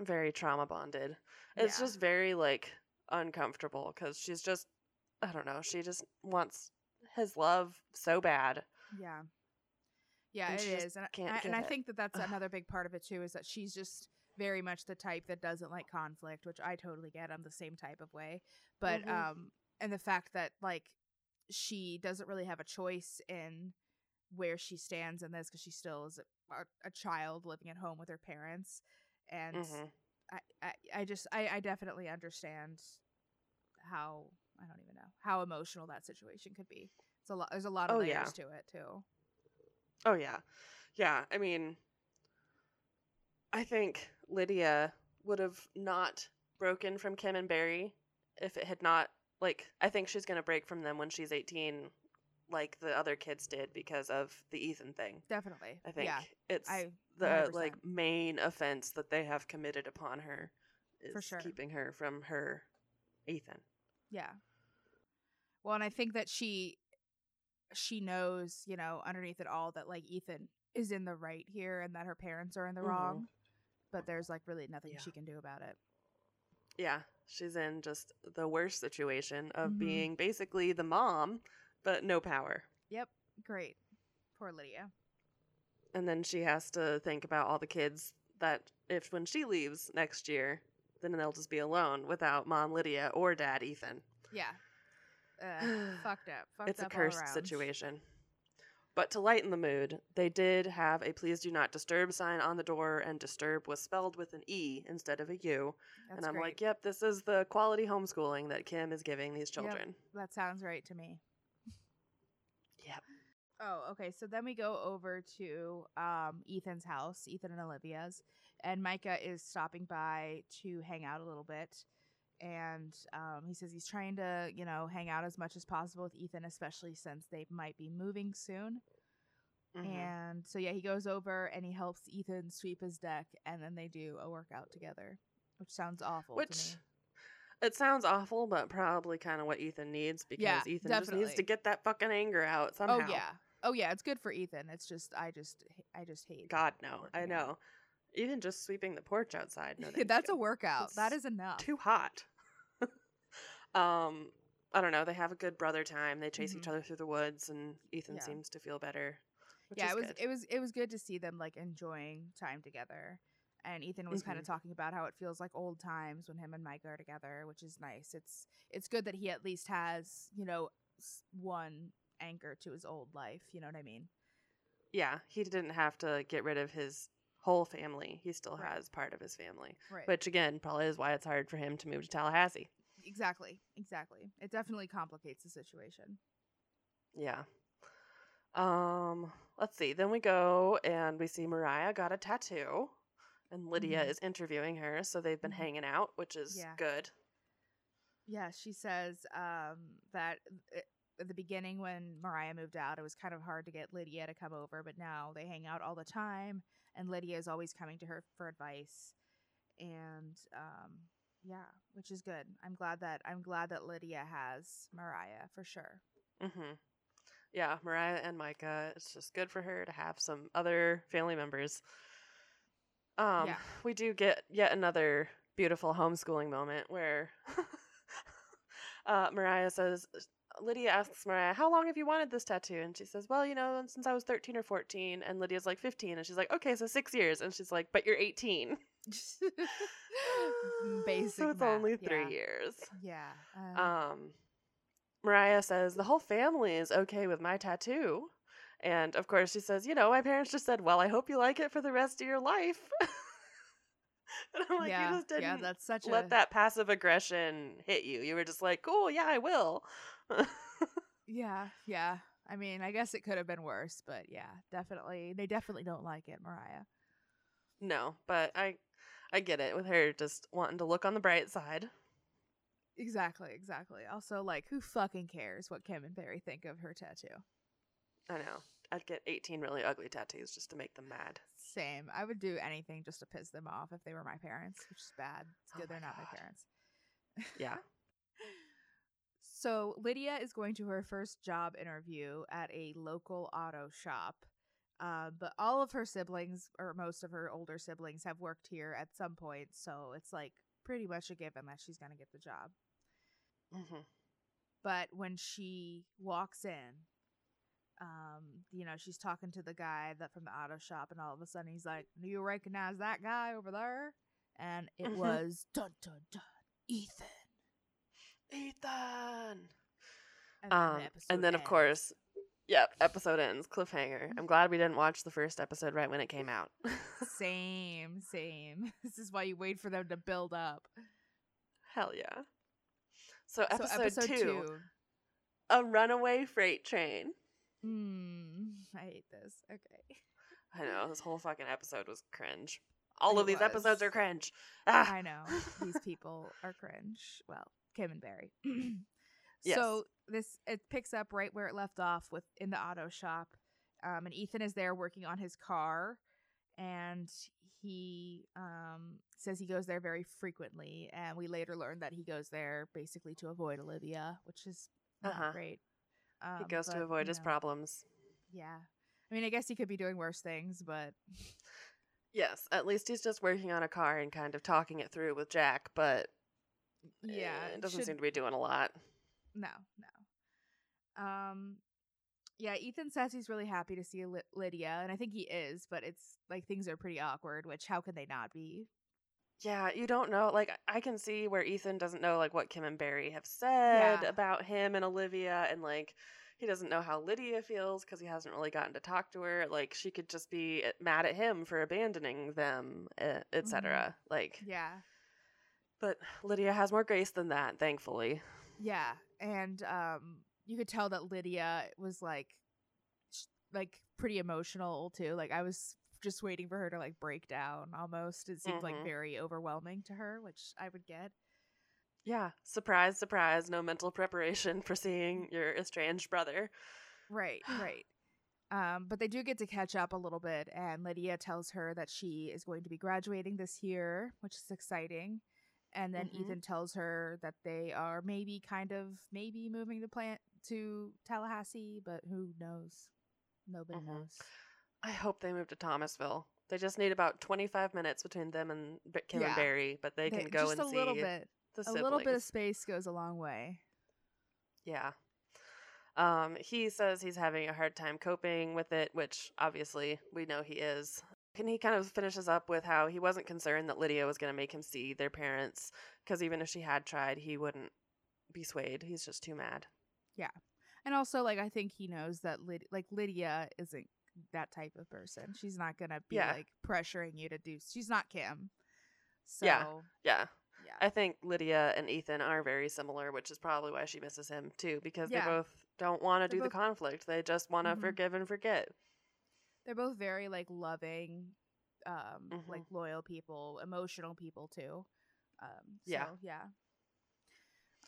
Speaker 1: Very trauma bonded. It's
Speaker 2: Yeah.
Speaker 1: just very like uncomfortable because she's just I don't know. She just wants his love so bad.
Speaker 2: Yeah. Yeah,
Speaker 1: And
Speaker 2: it
Speaker 1: she
Speaker 2: is. And, I- and I think that that's another big part of it too is that she's just very much the type that doesn't like conflict, which I totally get. I'm the same type of way. But
Speaker 1: Mhm.
Speaker 2: um and the fact that like she doesn't really have a choice in where she stands in this because she still is a, child living at home with her parents and
Speaker 1: Mhm.
Speaker 2: I, I i just I, I definitely understand how i don't even know how emotional that situation could be it's a lot there's a lot of
Speaker 1: Oh,
Speaker 2: layers
Speaker 1: yeah.
Speaker 2: to it too
Speaker 1: Oh yeah. Yeah, I mean I think Lydia would have not broken from Kim and Barry if it had not like I think she's going to break from them when she's 18 like the other kids did because of the Ethan thing.
Speaker 2: definitely
Speaker 1: I think
Speaker 2: yeah
Speaker 1: it's
Speaker 2: i
Speaker 1: the like main offense that they have committed upon her is
Speaker 2: For sure.
Speaker 1: keeping her from her Ethan.
Speaker 2: Yeah. Well, and I think that she she knows, you know, underneath it all that like Ethan is in the right here and that her parents are in the
Speaker 1: Mhm.
Speaker 2: wrong. but there's like really nothing
Speaker 1: Yeah.
Speaker 2: she can do about it.
Speaker 1: Yeah, she's in just the worst situation of
Speaker 2: Mhm.
Speaker 1: being basically the mom, but no power.
Speaker 2: Yep, great. Poor Lydia.
Speaker 1: And then she has to think about all the kids that if when she leaves next year, then they'll just be alone without mom Lydia or dad Ethan.
Speaker 2: Yeah. Uh, fucked up. Fucked
Speaker 1: it's a
Speaker 2: up all
Speaker 1: cursed situation. But to lighten the mood, they did have a please do not disturb sign on the door, and disturb was spelled with an E instead of a U.
Speaker 2: That's
Speaker 1: and I'm
Speaker 2: great.
Speaker 1: like, yep, this is the quality homeschooling that Kim is giving these
Speaker 2: Yep.
Speaker 1: children.
Speaker 2: that sounds right to me. Oh, okay. So then we go over to um, Ethan's house, Ethan and Olivia's, and Micah is stopping by to hang out a little bit. And um, he says he's trying to, you know, hang out as much as possible with Ethan, especially since they might be moving soon.
Speaker 1: Mhm.
Speaker 2: And so, yeah, he goes over and he helps Ethan sweep his deck, and then they do a workout together, which sounds awful
Speaker 1: Which it sounds awful, but probably kind of what Ethan needs because
Speaker 2: Yeah,
Speaker 1: Ethan just needs to get that fucking anger out somehow.
Speaker 2: Oh yeah, oh yeah, it's good for Ethan. It's just I just I just hate.
Speaker 1: God no, I
Speaker 2: out.
Speaker 1: know. Even just sweeping the porch outside. No,
Speaker 2: That's a workout. that
Speaker 1: It's
Speaker 2: is enough.
Speaker 1: too hot. um, I don't know. They have a good brother time. They chase each
Speaker 2: Mhm.
Speaker 1: other through the woods, and Ethan
Speaker 2: Yeah.
Speaker 1: seems to feel better.
Speaker 2: Yeah, it was
Speaker 1: good.
Speaker 2: it was it was good to see them like enjoying time together. And Ethan was kind of talking about how it feels like old times when him and Mike are together, which is nice. It's it's good that he at least has you know s- one anchor to his old life. You know what I mean?
Speaker 1: yeah, he didn't have to get rid of his whole family. He still
Speaker 2: Right.
Speaker 1: has part of his family,
Speaker 2: Right.
Speaker 1: which again probably is why it's hard for him to move to Tallahassee.
Speaker 2: exactly, exactly. It definitely complicates the situation.
Speaker 1: Yeah. Um, let's see. Then we go and we see Moriah got a tattoo and Lydia
Speaker 2: Mhm.
Speaker 1: is interviewing her, so they've been
Speaker 2: Mhm.
Speaker 1: hanging out, which is
Speaker 2: Yeah.
Speaker 1: good.
Speaker 2: Yeah, she says um, that i- at the beginning when Moriah moved out, it was kind of hard to get Lydia to come over, but now they hang out all the time, and Lydia is always coming to her for advice, and um, yeah, which is good. I'm glad that I'm glad that Lydia has Moriah for sure.
Speaker 1: hmm Yeah, Moriah and Micah. It's just good for her to have some other family members. Um,
Speaker 2: Yeah.
Speaker 1: we do get yet another beautiful homeschooling moment where uh, Moriah says, Lydia asks Moriah, How long have you wanted this tattoo? And she says, Well, you know, since I was 13 or 14. And Lydia's like, 15. And she's like, Okay, so six years. And she's like, But you're 18.
Speaker 2: Basic
Speaker 1: so it's
Speaker 2: math,
Speaker 1: only three
Speaker 2: yeah.
Speaker 1: years.
Speaker 2: Yeah. uh,
Speaker 1: Um, Moriah says the whole family is okay with my tattoo, and of course she says, you know, my parents just said, well, I hope you like it for the rest of your life. and I'm like,
Speaker 2: yeah,
Speaker 1: you just didn't
Speaker 2: yeah, that's such
Speaker 1: let
Speaker 2: a
Speaker 1: that passive aggression hit you. You were just like, cool, yeah, I will.
Speaker 2: yeah, yeah. I mean, I guess it could have been worse, but yeah, definitely, they definitely don't like it, Moriah.
Speaker 1: no, but I, I get it with her just wanting to look on the bright side.
Speaker 2: Exactly, exactly. Also, like, who fucking cares what Kim and Barry think of her tattoo?
Speaker 1: I know. I'd get 18 really ugly tattoos just to make them mad.
Speaker 2: Same. I would do anything just to piss them off if they were my parents, which is bad. It's
Speaker 1: Oh
Speaker 2: good they're
Speaker 1: my
Speaker 2: not my parents.
Speaker 1: Yeah.
Speaker 2: So Lydia is going to her first job interview at a local auto shop. Uh, but all of her siblings, or most of her older siblings, have worked here at some point, so it's like pretty much a given that she's going to get the job.
Speaker 1: hmm
Speaker 2: But when she walks in, um, you know, she's talking to the guy that from the auto shop, and all of a sudden he's like, "Do you recognize that guy over there?" And it
Speaker 1: Mhm.
Speaker 2: was dun dun dun, Ethan.
Speaker 1: Ethan!
Speaker 2: And then,
Speaker 1: Um,
Speaker 2: the
Speaker 1: and then of course, yep, episode ends cliffhanger. I'm glad we didn't watch the first episode right when it came out.
Speaker 2: same, same. This is why you wait for them to build up.
Speaker 1: Hell yeah. So
Speaker 2: So
Speaker 1: episode, two, a runaway freight train.
Speaker 2: Hmm, I hate this. Okay.
Speaker 1: I know this whole fucking episode was cringe. All
Speaker 2: It
Speaker 1: of these episodes are cringe. Ah.
Speaker 2: I know these people are cringe. Well, Kim and Barry.
Speaker 1: Yes.
Speaker 2: So this it picks up right where it left off with in the auto shop, um, and Ethan is there working on his car, and he um, says he goes there very frequently, and we later learn that he goes there basically to avoid Olivia, which is not
Speaker 1: Uh-huh.
Speaker 2: great.
Speaker 1: he
Speaker 2: Um,
Speaker 1: goes to avoid
Speaker 2: you
Speaker 1: his
Speaker 2: know,
Speaker 1: problems.
Speaker 2: Yeah, I mean, I guess he could be doing worse things, but
Speaker 1: Yes, at least he's just working on a car and kind of talking it through with Jack, but
Speaker 2: Yeah,
Speaker 1: eh, it doesn't
Speaker 2: should-
Speaker 1: seem to be doing a lot.
Speaker 2: No, no. Um, yeah, Ethan says he's really happy to see Ly- Lydia, and I think he is, but it's like things are pretty awkward. Which how could they not be?
Speaker 1: Yeah, you don't know. Like, I can see where Ethan doesn't know like what Kim and Barry have said
Speaker 2: Yeah.
Speaker 1: about him and Olivia, and like he doesn't know how Lydia feels because he hasn't really gotten to talk to her. Like, she could just be eh, mad at him for abandoning them, eh, etc. Like,
Speaker 2: Yeah,
Speaker 1: but Lydia has more grace than that, thankfully.
Speaker 2: yeah, and um, you could tell that Lydia was like, sh- like pretty emotional too. Like I was just waiting for her to like break down. Almost, it seemed like
Speaker 1: Mhm.
Speaker 2: very overwhelming to her, which I would get.
Speaker 1: Yeah, surprise, surprise. No mental preparation for seeing your estranged brother.
Speaker 2: Right, right. Um, but they do get to catch up a little bit, and Lydia tells her that she is going to be graduating this year, which is exciting. And then
Speaker 1: Mhm.
Speaker 2: Ethan tells her that they are maybe kind of maybe moving the plant to Tallahassee, but who knows? Nobody
Speaker 1: Mhm.
Speaker 2: knows.
Speaker 1: I hope they move to Thomasville. They just need about 25 minutes between them and Kim
Speaker 2: Yeah.
Speaker 1: and Barry, but they can go
Speaker 2: just
Speaker 1: and
Speaker 2: a
Speaker 1: see
Speaker 2: little bit.
Speaker 1: the
Speaker 2: A little bit of space goes a long way.
Speaker 1: Yeah. Um, he says he's having a hard time coping with it, which obviously we know he is. And he kind of finishes up with how he wasn't concerned that Lydia was going to make him see their parents, because even if she had tried, he wouldn't be swayed. He's just too mad. Yeah.
Speaker 2: And also, like, I think he knows that Lyd- like Lydia isn't that type of person. She's not gonna be
Speaker 1: Yeah.
Speaker 2: like pressuring you to do. She's not Kim. So
Speaker 1: Yeah. Yeah.
Speaker 2: yeah.
Speaker 1: I think Lydia and Ethan are very similar, which is probably why she misses him too, because
Speaker 2: Yeah.
Speaker 1: they both don't want to do the conflict. They just want to
Speaker 2: Mhm.
Speaker 1: forgive and forget.
Speaker 2: They're both very like loving um
Speaker 1: Mhm.
Speaker 2: like loyal people emotional people too um
Speaker 1: Yeah.
Speaker 2: so, yeah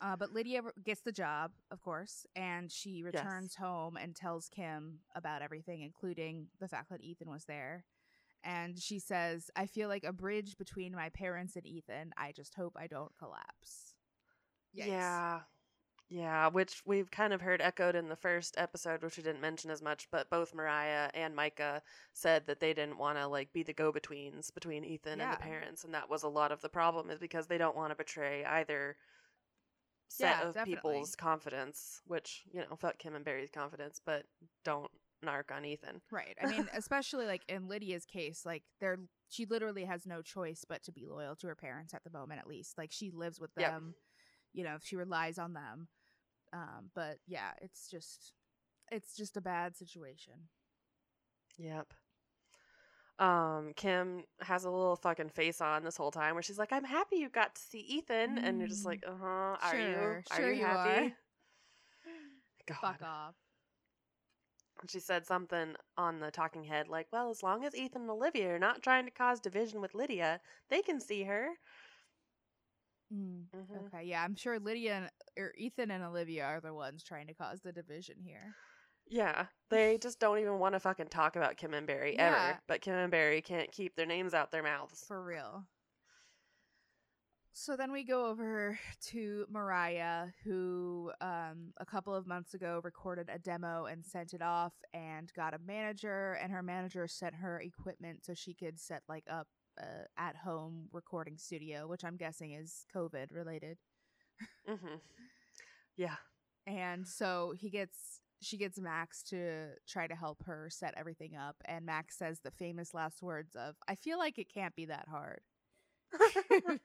Speaker 2: uh, but lydia gets the job of course and she returns home and tells kim about everything including the fact that ethan was there and she says i feel like a bridge between my parents and ethan i just hope i don't collapse Yikes.
Speaker 1: Yeah. Yeah, which we've kind of heard echoed in the first episode, which we didn't mention as much, but both Moriah and Micah said that they didn't want to like be the go-betweens between Ethan and the parents, and that was a lot of the problem is because they don't want to betray either set
Speaker 2: Yeah,
Speaker 1: of
Speaker 2: definitely.
Speaker 1: people's confidence, which, you know, fuck Kim and Barry's confidence, but don't narc on Ethan.
Speaker 2: Right. I mean, especially like in Lydia's case, like there she literally has no choice but to be loyal to her parents at the moment at least. Like she lives with
Speaker 1: Yep.
Speaker 2: them. You know, she relies on them. Um, but yeah, it's just it's just a bad situation.
Speaker 1: Yep. Um, Kim has a little fucking face on this whole time where she's like, "I'm happy you got to see Ethan," and you're just
Speaker 2: Mm.
Speaker 1: like, "Uh huh." Are you? Are
Speaker 2: sure
Speaker 1: you
Speaker 2: you
Speaker 1: happy? God.
Speaker 2: Fuck off.
Speaker 1: And She said something on the talking head like, "Well, as long as Ethan and Olivia are not trying to cause division with Lydia, they can see her."
Speaker 2: Mm,
Speaker 1: Mhm.
Speaker 2: Okay, yeah, I'm sure Lydia and or Ethan and Olivia are the ones trying to cause the division here.
Speaker 1: Yeah, they just don't even want to fucking talk about Kim and Barry
Speaker 2: Yeah.
Speaker 1: ever. But Kim and Barry can't keep their names out their mouths.
Speaker 2: For real. So then we go over to Moriah, who um, a couple of months ago recorded a demo and sent it off and got a manager, and her manager sent her equipment so she could set like up a at home recording studio, which I'm guessing is COVID related.
Speaker 1: hmm Yeah.
Speaker 2: And so he gets she gets Max to try to help her set everything up, and Max says the famous last words of "I feel like it can't be that hard."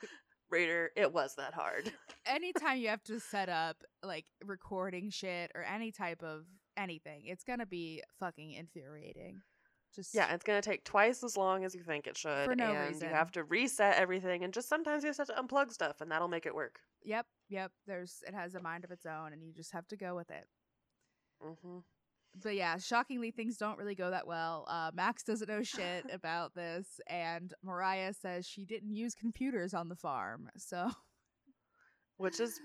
Speaker 1: Raider, it was that hard.
Speaker 2: anytime you have to set up like recording shit or any type of anything, it's gonna be fucking infuriating. Just
Speaker 1: Yeah, it's gonna take twice as long as you think it should,
Speaker 2: For no
Speaker 1: and
Speaker 2: reason.
Speaker 1: you have to reset everything. And just sometimes you just have to unplug stuff, and that'll make it work.
Speaker 2: Yep, yep. There's it has a mind of its own, and you just have to go with it.
Speaker 1: hmm
Speaker 2: But yeah, shockingly, things don't really go that well. Uh, Max doesn't know shit about this, and Moriah says she didn't use computers on the farm. So
Speaker 1: Which is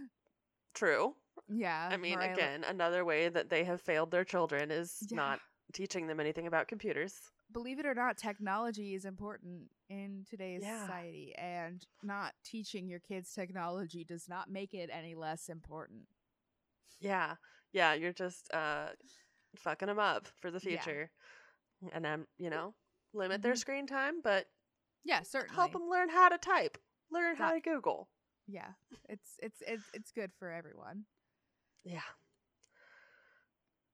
Speaker 1: true.
Speaker 2: yeah,
Speaker 1: I mean,
Speaker 2: Moriah-
Speaker 1: again, another way that they have failed their children is
Speaker 2: Yeah.
Speaker 1: not teaching them anything about computers.
Speaker 2: believe it or not, technology is important in today's
Speaker 1: Yeah.
Speaker 2: society, and not teaching your kids technology does not make it any less important.
Speaker 1: Yeah, yeah, you're just uh, fucking them up for the
Speaker 2: Yeah.
Speaker 1: future, and then you know limit their
Speaker 2: Mhm.
Speaker 1: screen time, but
Speaker 2: Yeah, certainly.
Speaker 1: help them learn how to type, learn how to Google.
Speaker 2: Yeah, it's it's it's it's good for everyone.
Speaker 1: Yeah.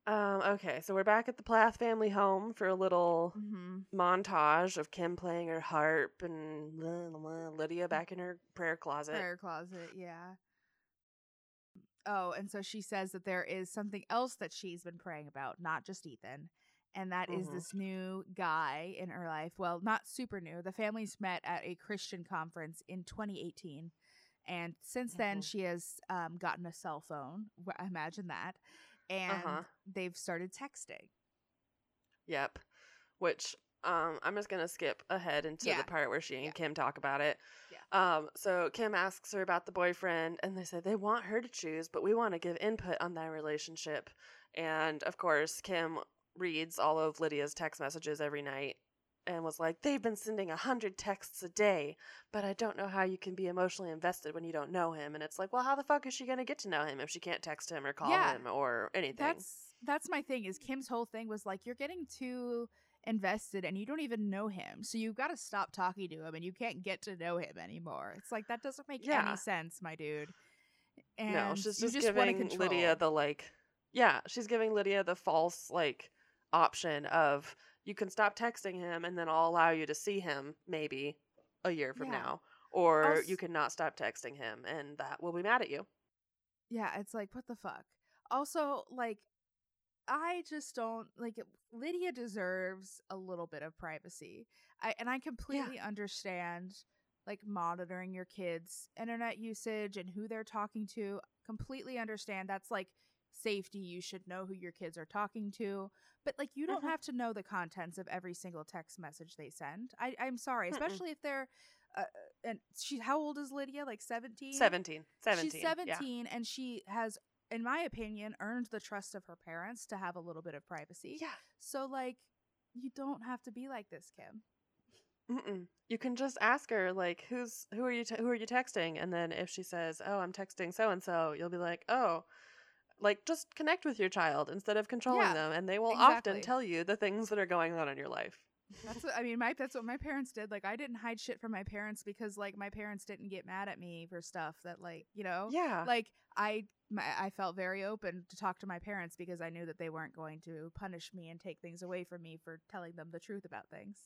Speaker 1: Um, okay, so we're back at the Plath family home for a little
Speaker 2: Mm-hmm.
Speaker 1: montage of Kim playing her harp and blah, blah, blah, Lydia back in her prayer closet.
Speaker 2: Prayer closet, yeah. Oh, and so she says that there is something else that she's been praying about, not just Ethan. And that is
Speaker 1: Mhm.
Speaker 2: this new guy in her life. Well, not super new. The families met at a Christian conference in 2018. And since then,
Speaker 1: Mhm.
Speaker 2: she has um, gotten a cell phone. Wh- Imagine that. And
Speaker 1: Uh-huh.
Speaker 2: they've started texting.
Speaker 1: Yep. Which um I'm just gonna skip ahead into
Speaker 2: Yeah.
Speaker 1: the part where she and
Speaker 2: Yeah.
Speaker 1: Kim talk about it.
Speaker 2: Yeah.
Speaker 1: Um, so Kim asks her about the boyfriend and they say they want her to choose, but we want to give input on that relationship. And of course, Kim reads all of Lydia's text messages every night and was like, They've been sending a hundred texts a day, but I don't know how you can be emotionally invested when you don't know him. And it's like, well, how the fuck is she gonna get to know him if she can't text him or call
Speaker 2: Yeah.
Speaker 1: him or anything?
Speaker 2: That's that's my thing. Is Kim's whole thing was like you're getting too invested and you don't even know him, so you've got to stop talking to him and you can't get to know him anymore. It's like that doesn't make
Speaker 1: Yeah.
Speaker 2: any sense, my dude. And
Speaker 1: no, she's
Speaker 2: you
Speaker 1: just, giving. Lydia the like yeah, she's giving Lydia the false like option of you can stop texting him and then I'll allow you to see him maybe a year from
Speaker 2: Yeah.
Speaker 1: now. Or
Speaker 2: als-
Speaker 1: you cannot stop texting him and that will be mad at you.
Speaker 2: Yeah, it's like what the fuck. Also, like I just don't like it- Lydia deserves a little bit of privacy. I and I completely understand like monitoring your kids' internet usage and who they're talking to. Completely understand that's like safety. You should know who your kids are talking to. But like you don't
Speaker 1: Mhm.
Speaker 2: have to know the contents of every single text message they send. I I'm sorry,
Speaker 1: Mm-mm.
Speaker 2: especially if they're uh, and she how old is Lydia? Like 17?
Speaker 1: 17. 17.
Speaker 2: She's
Speaker 1: yeah.
Speaker 2: 17 and she has in my opinion earned the trust of her parents to have a little bit of privacy.
Speaker 1: Yeah.
Speaker 2: So like you don't have to be like this, Kim.
Speaker 1: Mm-mm. You can just ask her like who's who are you te- who are you texting and then if she says, "Oh, I'm texting so and so," you'll be like, "Oh, like just connect with your child instead of controlling
Speaker 2: Yeah,
Speaker 1: them and they will
Speaker 2: exactly.
Speaker 1: often tell you the things that are going on in your life."
Speaker 2: That's what I mean, my that's what my parents did. Like I didn't hide shit from my parents because like my parents didn't get mad at me for stuff that like, you know,
Speaker 1: Yeah.
Speaker 2: like I my, I felt very open to talk to my parents because I knew that they weren't going to punish me and take things away from me for telling them the truth about things.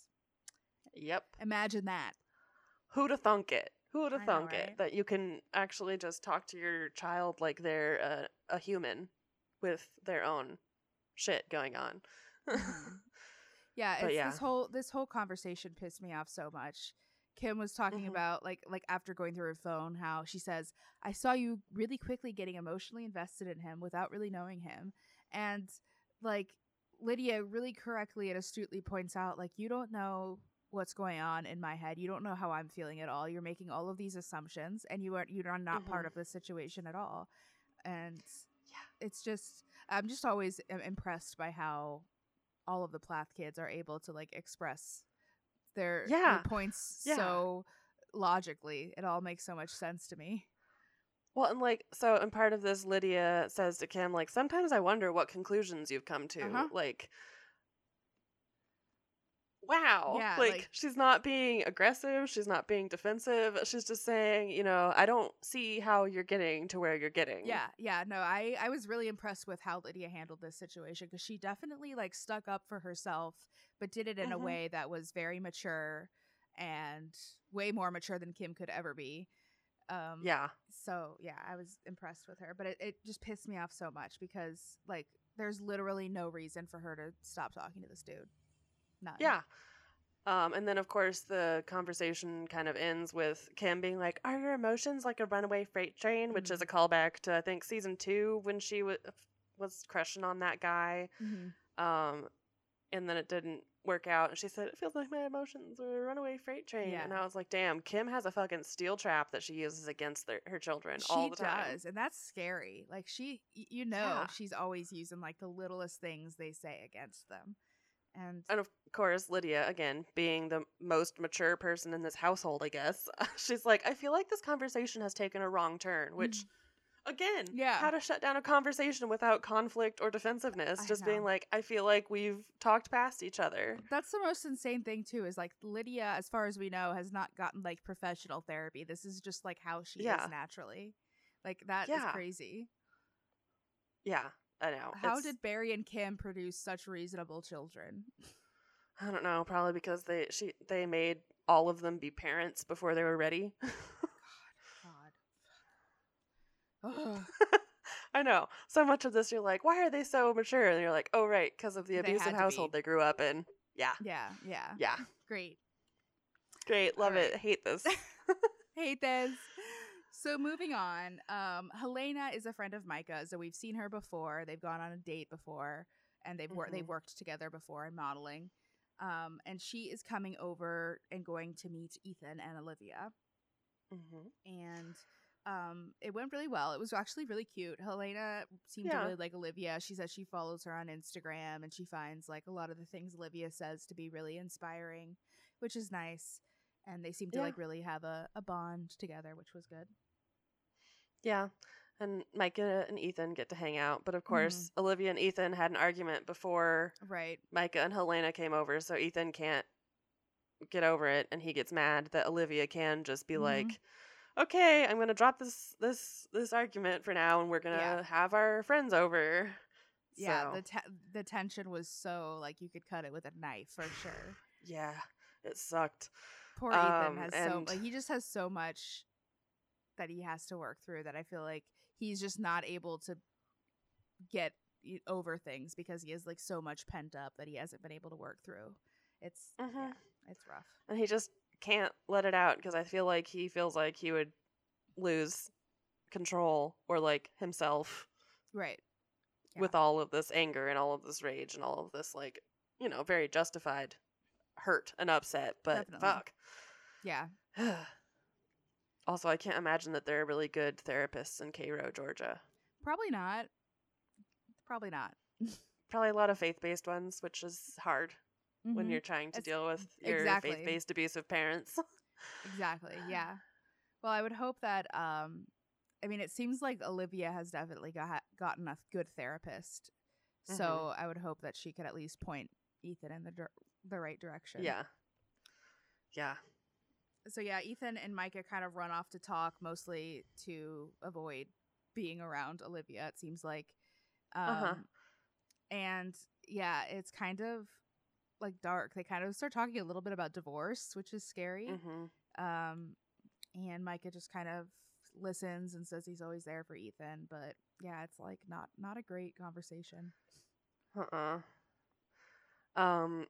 Speaker 1: Yep.
Speaker 2: Imagine that.
Speaker 1: Who'da thunk it? Who'da
Speaker 2: would have
Speaker 1: thunk
Speaker 2: right?
Speaker 1: it that you can actually just talk to your child like they're a, a human with their own shit going on.
Speaker 2: Mhm. Yeah, it's
Speaker 1: yeah.
Speaker 2: this whole this whole conversation pissed me off so much. Kim was talking
Speaker 1: Mhm.
Speaker 2: about like like after going through her phone how she says, "I saw you really quickly getting emotionally invested in him without really knowing him." And like Lydia really correctly and astutely points out like you don't know what's going on in my head. You don't know how I'm feeling at all. You're making all of these assumptions and you are you are not part
Speaker 1: Mhm.
Speaker 2: of the situation at all. And
Speaker 1: Yeah.
Speaker 2: it's just I'm just always impressed by how all of the Plath kids are able to like express their, their points
Speaker 1: Yeah.
Speaker 2: so logically. It all makes so much sense to me.
Speaker 1: Well, and like, so, and part of this, Lydia says to Kim, like, sometimes I wonder what conclusions you've come to.
Speaker 2: Uh-huh.
Speaker 1: Like, wow.
Speaker 2: Yeah,
Speaker 1: like,
Speaker 2: like-
Speaker 1: she's not being aggressive. She's not being defensive. She's just saying, you know, I don't see how you're getting to where you're getting.
Speaker 2: Yeah, yeah, no, I I was really impressed with how Lydia handled this situation because she definitely like stuck up for herself, but did it in a
Speaker 1: Mhm.
Speaker 2: way that was very mature and way more mature than Kim could ever be. Um,
Speaker 1: Yeah.
Speaker 2: so yeah, I was impressed with her, but it, it just pissed me off so much because like there's literally no reason for her to stop talking to this dude. None.
Speaker 1: Yeah. Um, and then, of course, the conversation kind of ends with Kim being like, Are your emotions like a runaway freight train? Which is a callback to, I think, season two when she w- was crushing on that guy.
Speaker 2: Mhm.
Speaker 1: Um, and then it didn't work out. And she said, It feels like my emotions are a runaway freight train.
Speaker 2: Yeah.
Speaker 1: And I was like, Damn, Kim has a fucking steel trap that she uses against their, her children
Speaker 2: She
Speaker 1: all the time.
Speaker 2: does, and that's scary. Like she, y- you know,
Speaker 1: Yeah.
Speaker 2: she's always using like the littlest things they say against them, and
Speaker 1: And of course, Lydia, again, being the most mature person in this household, I guess, she's like, I feel like this conversation has taken a wrong turn, which mm. again,
Speaker 2: Yeah.
Speaker 1: how to shut down a conversation without conflict or defensiveness.
Speaker 2: I
Speaker 1: just being like, I feel like we've talked past each other.
Speaker 2: That's the most insane thing too. Is like Lydia, as far as we know, has not gotten like professional therapy. This is just like how she
Speaker 1: Yeah.
Speaker 2: is naturally. Like that is
Speaker 1: Yeah.
Speaker 2: crazy.
Speaker 1: Yeah, I know.
Speaker 2: How
Speaker 1: It's-
Speaker 2: did Barry and Kim produce such reasonable children?
Speaker 1: I don't know. Probably because they she they made all of them be parents before they were ready.
Speaker 2: God. Ugh.
Speaker 1: I know. So much of this, you're like, why are they so mature? And you're like, oh right, because of the abusive household
Speaker 2: be.
Speaker 1: they grew up in. Yeah,
Speaker 2: yeah, yeah,
Speaker 1: yeah.
Speaker 2: Great.
Speaker 1: Great, love
Speaker 2: Alright.
Speaker 1: it. Hate this.
Speaker 2: Hate this. So moving on, um, Helena is a friend of Micah, so we've seen her before. They've gone on a date before, and they've wor- they've
Speaker 1: Mhm.
Speaker 2: worked together before in modeling. Um, and she is coming over and going to meet Ethan and Olivia,
Speaker 1: hmm
Speaker 2: and um, it went really well. It was actually really cute. Helena seemed to really like Olivia. She says she follows her on Instagram, and she finds like a lot of the things Olivia says to be really inspiring, which is nice. And they seem to
Speaker 1: Yeah.
Speaker 2: like really have a, a bond together, which was good.
Speaker 1: Yeah. And Micah and Ethan get to hang out. But of
Speaker 2: Mm-hmm.
Speaker 1: course, Olivia and Ethan had an argument before
Speaker 2: Right.
Speaker 1: Micah and Helena came over, so Ethan can't get over it and he gets mad that Olivia can just be
Speaker 2: Mhm.
Speaker 1: like, Okay, I'm gonna drop this this this argument for now and we're gonna
Speaker 2: Yeah.
Speaker 1: have our friends over.
Speaker 2: Yeah,
Speaker 1: So,
Speaker 2: the te- the tension was so like you could cut it with a knife for sure.
Speaker 1: yeah, it sucked.
Speaker 2: Poor
Speaker 1: Um,
Speaker 2: Ethan has so like he just has so much that he has to work through that I feel like he's just not able to get over things because he has like so much pent up that he hasn't been able to work through. It's yeah,
Speaker 1: Mhm.
Speaker 2: it's rough.
Speaker 1: And he just can't let it out because I feel like he feels like he would lose control or like himself
Speaker 2: Right. Yeah.
Speaker 1: with all of this anger and all of this rage and all of this like you know very justified hurt and upset but
Speaker 2: Definitely.
Speaker 1: fuck
Speaker 2: Yeah.
Speaker 1: also i can't imagine that there are really good therapists in cairo georgia
Speaker 2: Probably not. Probably not.
Speaker 1: probably a lot of faith-based ones which is hard when
Speaker 2: Mhm.
Speaker 1: you're trying to
Speaker 2: It's-
Speaker 1: deal with your
Speaker 2: exactly.
Speaker 1: faith-based abusive parents
Speaker 2: Exactly. Yeah. Well, I would hope that um I mean it seems like Olivia has definitely got gotten a good therapist. So,
Speaker 1: Mm-hmm.
Speaker 2: I would hope that she could at least point Ethan in the dir- the right direction.
Speaker 1: yeah yeah
Speaker 2: So yeah, Ethan and Micah kind of run off to talk mostly to avoid being around Olivia it seems like. Um
Speaker 1: Uh-huh.
Speaker 2: and yeah, it's kind of like dark. They kind of start talking a little bit about divorce, which is scary.
Speaker 1: hmm
Speaker 2: Um, and Micah just kind of listens and says he's always there for Ethan, but yeah, it's like not not a great conversation.
Speaker 1: uh-uh um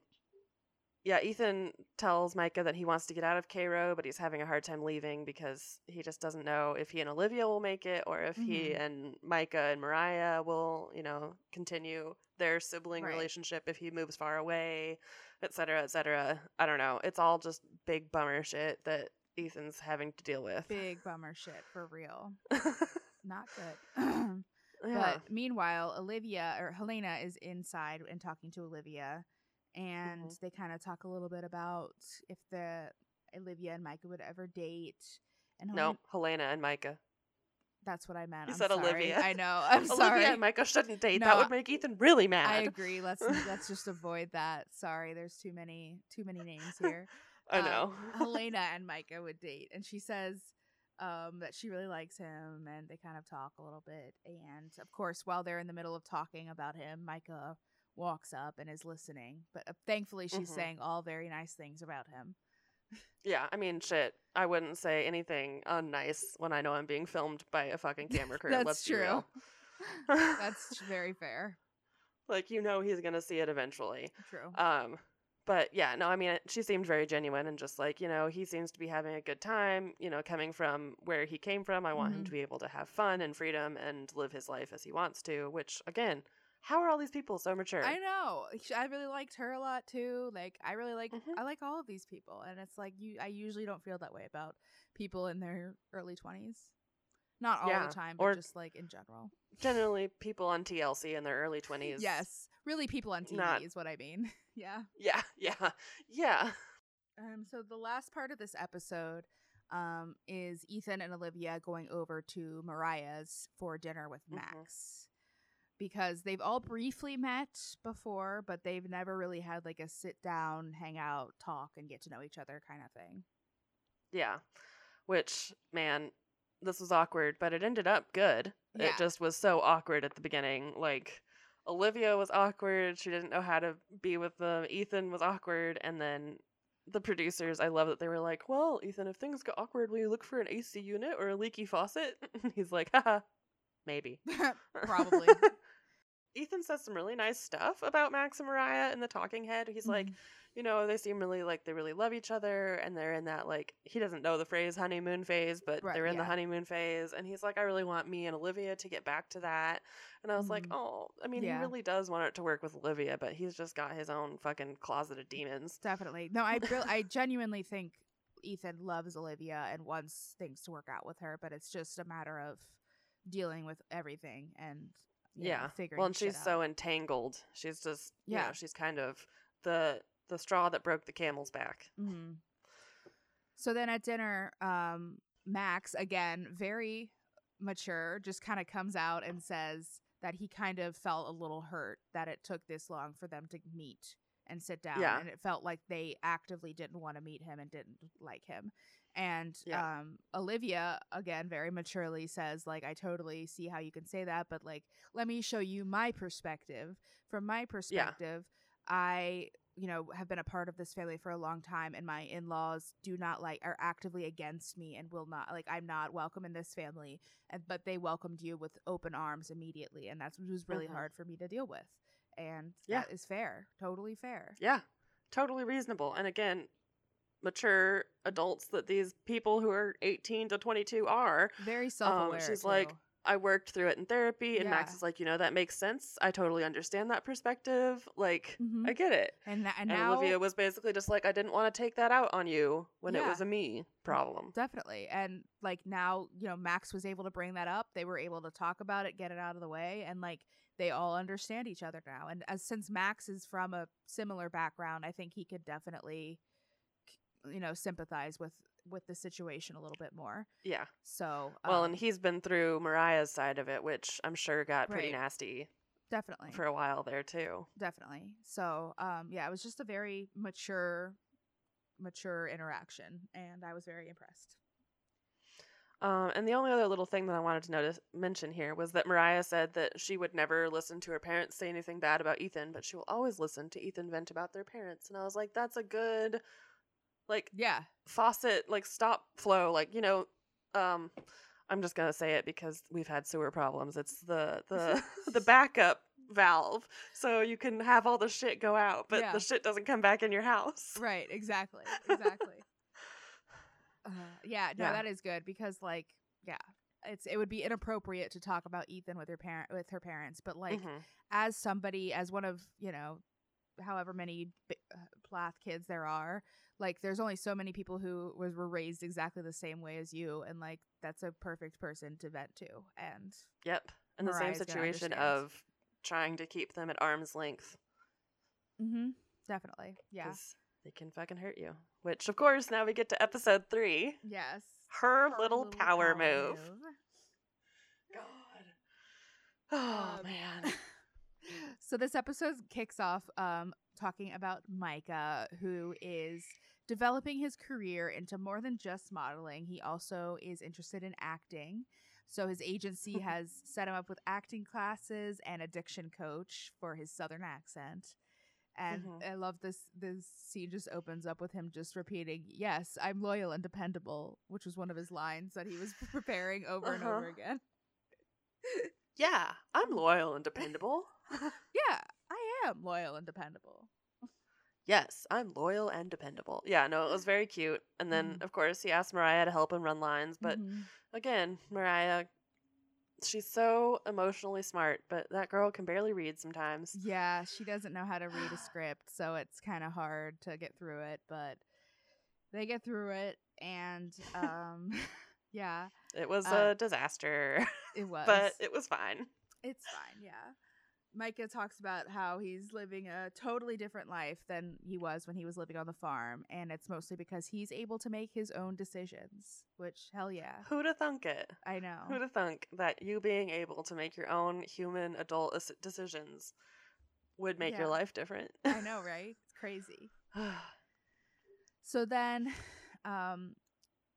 Speaker 1: yeah, Ethan tells Micah that he wants to get out of Cairo, but he's having a hard time leaving because he just doesn't know if he and Olivia will make it or if he
Speaker 2: Mhm.
Speaker 1: and Micah and Moriah will, you know, continue their sibling
Speaker 2: Right.
Speaker 1: relationship if he moves far away, et cetera, et cetera. I don't know. It's all just big bummer shit that Ethan's having to deal with.
Speaker 2: Big bummer shit for real. Not good.
Speaker 1: yeah.
Speaker 2: But meanwhile, Olivia or Helena is inside and talking to Olivia, and
Speaker 1: Mhm.
Speaker 2: they kind of talk a little bit about if the Olivia and Micah would ever date. And
Speaker 1: no, Helena and Micah.
Speaker 2: that's what I meant.
Speaker 1: You
Speaker 2: I'm
Speaker 1: said
Speaker 2: sorry.
Speaker 1: Olivia.
Speaker 2: I know. I'm sorry.
Speaker 1: Olivia and Micah shouldn't date.
Speaker 2: No,
Speaker 1: that would make Ethan really mad.
Speaker 2: I agree. Let's let's just avoid that. Sorry, there's too many too many names here.
Speaker 1: I
Speaker 2: uh,
Speaker 1: know.
Speaker 2: Helena and Micah would date, and she says um, that she really likes him, and they kind of talk a little bit. And of course, while they're in the middle of talking about him, Micah walks up and is listening. But uh, thankfully, she's
Speaker 1: Mhm.
Speaker 2: saying all very nice things about him.
Speaker 1: Yeah, I mean, shit. I wouldn't say anything unnice when I know I'm being filmed by a fucking camera crew.
Speaker 2: That's
Speaker 1: let's
Speaker 2: true. That's very fair.
Speaker 1: like you know he's gonna see it eventually.
Speaker 2: True.
Speaker 1: Um, but yeah, no, I mean, she seemed very genuine and just like you know he seems to be having a good time. You know, coming from where he came from, I want him
Speaker 2: Mhm.
Speaker 1: to be able to have fun and freedom and live his life as he wants to. Which again, how are all these people so mature?
Speaker 2: I know. I really liked her a lot too. Like I really like
Speaker 1: Mhm.
Speaker 2: I like all of these people, and it's like you. I usually don't feel that way about people in their early twenties. Not all
Speaker 1: Yeah,
Speaker 2: the time, but
Speaker 1: or-
Speaker 2: just like in general.
Speaker 1: Generally, people on TLC in their early twenties.
Speaker 2: Yes, really, people on TV
Speaker 1: not-
Speaker 2: is what I mean. yeah.
Speaker 1: Yeah. Yeah. Yeah.
Speaker 2: Um. So the last part of this episode, um, is Ethan and Olivia going over to Moriah's for dinner with
Speaker 1: Mhm.
Speaker 2: Max. Because they've all briefly met before, but they've never really had like a sit down, hang out, talk, and get to know each other kind of thing.
Speaker 1: Yeah. Which, man, this was awkward, but it ended up good.
Speaker 2: Yeah.
Speaker 1: It just was so awkward at the beginning. Like, Olivia was awkward. She didn't know how to be with them. Ethan was awkward. And then the producers, I love that they were like, well, Ethan, if things get awkward, will you look for an AC unit or a leaky faucet? He's like, haha, maybe.
Speaker 2: Probably.
Speaker 1: Ethan says some really nice stuff about Max and Moriah in the talking head. He's like,
Speaker 2: Mhm.
Speaker 1: you know, they seem really like they really love each other and they're in that like he doesn't know the phrase honeymoon phase, but
Speaker 2: Right,
Speaker 1: they're in the honeymoon phase and he's like I really want me and Olivia to get back to that. And I was like,
Speaker 2: Mhm.
Speaker 1: "Oh, I mean,
Speaker 2: Yeah.
Speaker 1: he really does want it to work with Olivia, but he's just got his own fucking closet of demons."
Speaker 2: Definitely. No, I real I genuinely think Ethan loves Olivia and wants things to work out with her, but it's just a matter of dealing with everything and you know,
Speaker 1: yeah.
Speaker 2: figuring
Speaker 1: Well, and she's
Speaker 2: out.
Speaker 1: so entangled. She's just, yeah,
Speaker 2: Yeah.
Speaker 1: know, she's kind of the the straw that broke the camel's back.
Speaker 2: hmm So then at dinner, um, Max again, very mature, just kind of comes out and says that he kind of felt a little hurt that it took this long for them to meet and sit down,
Speaker 1: Yeah.
Speaker 2: and it felt like they actively didn't want to meet him and didn't like him. And
Speaker 1: Yeah.
Speaker 2: um, Olivia again very maturely says like I totally see how you can say that, but like let me show you my perspective. From my perspective, I you know have been a part of this family for a long time and my in-laws do not like are actively against me and will not like i'm not welcome in this family and but they welcomed you with open arms immediately and that's what was really
Speaker 1: Mhm.
Speaker 2: hard for me to deal with and
Speaker 1: Yeah.
Speaker 2: that is fair totally fair
Speaker 1: Yeah, totally reasonable. And again, mature adults that these people who are 18 to 22 are.
Speaker 2: very self-aware
Speaker 1: Um, she's
Speaker 2: too.
Speaker 1: like, I worked through it in therapy, and Max is like, you know, that makes sense. I totally understand that perspective. Like,
Speaker 2: Mhm.
Speaker 1: I get it.
Speaker 2: and, tha- and
Speaker 1: And,
Speaker 2: now
Speaker 1: Olivia was basically just like, I didn't want to take that out on you when it was a me problem.
Speaker 2: Definitely. And like now, you know, Max was able to bring that up. They were able to talk about it, get it out of the way, and like they all understand each other now. And as since Max is from a similar background, I think he could definitely you know, sympathize with with the situation a little bit more.
Speaker 1: Yeah.
Speaker 2: So,
Speaker 1: Well,
Speaker 2: um,
Speaker 1: and he's been through Moriah's side of it, which I'm sure got pretty
Speaker 2: Right.
Speaker 1: nasty
Speaker 2: definitely
Speaker 1: for a while there too.
Speaker 2: definitely. So, um yeah, it was just a very mature mature interaction and I was very impressed.
Speaker 1: Um, and the only other little thing that I wanted to notice mention here was that Moriah said that she would never listen to her parents say anything bad about Ethan, but she will always listen to Ethan vent about their parents. And I was like, that's a good, like,
Speaker 2: Yeah.
Speaker 1: faucet, like stop flow. Like, you know, um, I'm just gonna say it because we've had sewer problems. It's the the the backup valve, so you can have all the shit go out, but
Speaker 2: Yeah.
Speaker 1: the shit doesn't come back in your house.
Speaker 2: Right, exactly. Exactly. uh, yeah, no,
Speaker 1: Yeah.
Speaker 2: that is good because like, yeah, it's it would be inappropriate to talk about Ethan with her parent with her parents, but like
Speaker 1: Mhm.
Speaker 2: as somebody as one of, you know, however many uh, Plath kids there are, like there's only so many people who was were raised exactly the same way as you and like that's a perfect person to vent to. And
Speaker 1: Yep. in the same
Speaker 2: Moriah's gonna
Speaker 1: situation of trying to keep them at arm's length
Speaker 2: Mm-hmm. definitely. Yeah.
Speaker 1: because they can fucking hurt you. Which, of course, now we get to episode three.
Speaker 2: Yes.
Speaker 1: Her,
Speaker 2: Her
Speaker 1: little, power, move. God. Oh
Speaker 2: Um,
Speaker 1: man.
Speaker 2: so this episode kicks off um talking about Micah who is developing his career into more than just modeling. He also is interested in acting. So his agency has set him up with acting classes and addiction coach for his southern accent. And
Speaker 1: Mhm.
Speaker 2: I love this this scene just opens up with him just repeating, "Yes, I'm loyal and dependable," which was one of his lines that he was preparing over and over
Speaker 1: Uh-huh.
Speaker 2: again.
Speaker 1: yeah, I'm loyal and dependable.
Speaker 2: Yeah, I am loyal and dependable.
Speaker 1: yes, I'm loyal and dependable. Yeah, no, it was very cute. And then,
Speaker 2: Mhm.
Speaker 1: of course, he asked Moriah to help him run lines. But
Speaker 2: Mhm.
Speaker 1: again, Moriah, she's so emotionally smart, but that girl can barely read sometimes.
Speaker 2: yeah, she doesn't know how to read a script, so it's kind of hard to get through it, but they get through it and um yeah,
Speaker 1: It was
Speaker 2: Uh,
Speaker 1: a disaster,
Speaker 2: it was
Speaker 1: but it was fine.
Speaker 2: it's fine, yeah. Micah talks about how he's living a totally different life than he was when he was living on the farm, and it's mostly because he's able to make his own decisions. Which hell yeah,
Speaker 1: Who'da thunk it?
Speaker 2: I know.
Speaker 1: Who'da thunk that you being able to make your own human adult decisions would make
Speaker 2: Yeah.
Speaker 1: your life different?
Speaker 2: I know, right? It's crazy. So then, um,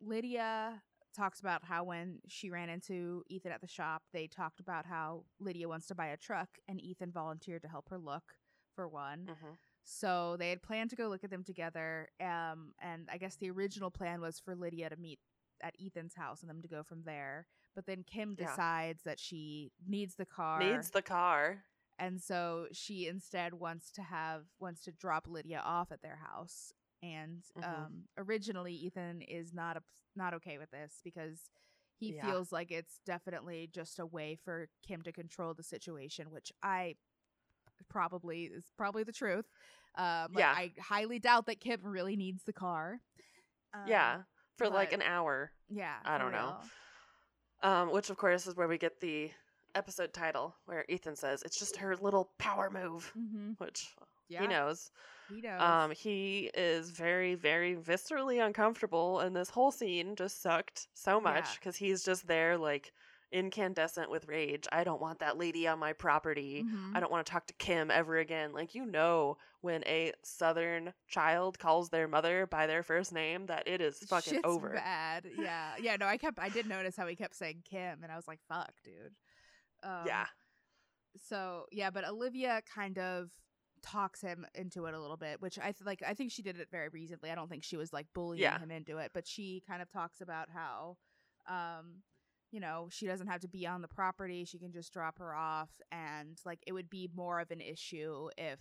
Speaker 2: Lydia talks about how when she ran into Ethan at the shop, they talked about how Lydia wants to buy a truck, and Ethan volunteered to help her look for one.
Speaker 1: Mhm.
Speaker 2: So they had planned to go look at them together. Um, and I guess the original plan was for Lydia to meet at Ethan's house and them to go from there. But then Kim
Speaker 1: Yeah.
Speaker 2: decides that she needs the car.
Speaker 1: Needs the car.
Speaker 2: and so she instead wants to have wants to drop Lydia off at their house. And
Speaker 1: Mhm.
Speaker 2: um, originally, Ethan is not ups- not okay with this because he
Speaker 1: Yeah.
Speaker 2: feels like it's definitely just a way for Kim to control the situation, which I probably is probably the truth. Um, like,
Speaker 1: Yeah.
Speaker 2: I highly doubt that Kim really needs the car. Um,
Speaker 1: yeah. For like an hour.
Speaker 2: yeah.
Speaker 1: I don't know. Um, which of course is where we get the episode title where Ethan says it's just her little power move,
Speaker 2: Mhm.
Speaker 1: which
Speaker 2: Yeah,
Speaker 1: he knows.
Speaker 2: He knows.
Speaker 1: Um, he is very, very viscerally uncomfortable, and this whole scene just sucked so much
Speaker 2: Yeah.
Speaker 1: because he's just there like incandescent with rage. I don't want that lady on my property.
Speaker 2: Mhm.
Speaker 1: I don't want to talk to Kim ever again. Like you know, when a Southern child calls their mother by their first name, that it is fucking
Speaker 2: Shit's
Speaker 1: over.
Speaker 2: Bad. Yeah. Yeah. No, I kept. I did notice how he kept saying Kim, and I was like, "Fuck, dude." Um,
Speaker 1: yeah,
Speaker 2: So yeah, but Olivia kind of talks him into it a little bit, which I th- like. I think she did it very reasonably. I don't think she was like bullying
Speaker 1: Yeah.
Speaker 2: him into it, but she kind of talks about how, um, you know, she doesn't have to be on the property. She can just drop her off, and like it would be more of an issue if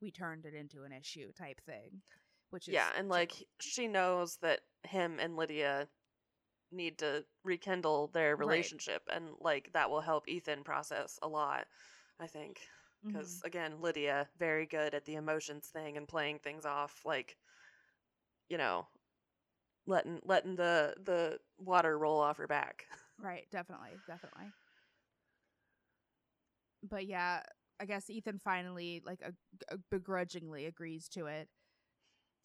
Speaker 2: we turned it into an issue type thing. Which is
Speaker 1: yeah, and like she knows that him and Lydia need to rekindle their
Speaker 2: Right.
Speaker 1: relationship, and like that will help Ethan process a lot. I think Because mm-hmm. again, Lydia very good at the emotions thing and playing things off like, you know, letting letting the the water roll off her back.
Speaker 2: Right, definitely, definitely. But yeah, I guess Ethan finally, like, a, a begrudgingly agrees to it.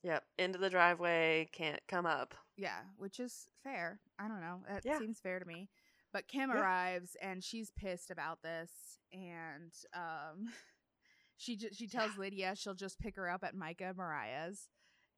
Speaker 1: Yep, into the driveway, can't come up.
Speaker 2: Yeah, which is fair. I don't know. That
Speaker 1: Yeah.
Speaker 2: seems fair to me. But Kim
Speaker 1: Yeah.
Speaker 2: arrives and she's pissed about this, and um, she ju- she tells Lydia she'll just pick her up at Micah Moriah's,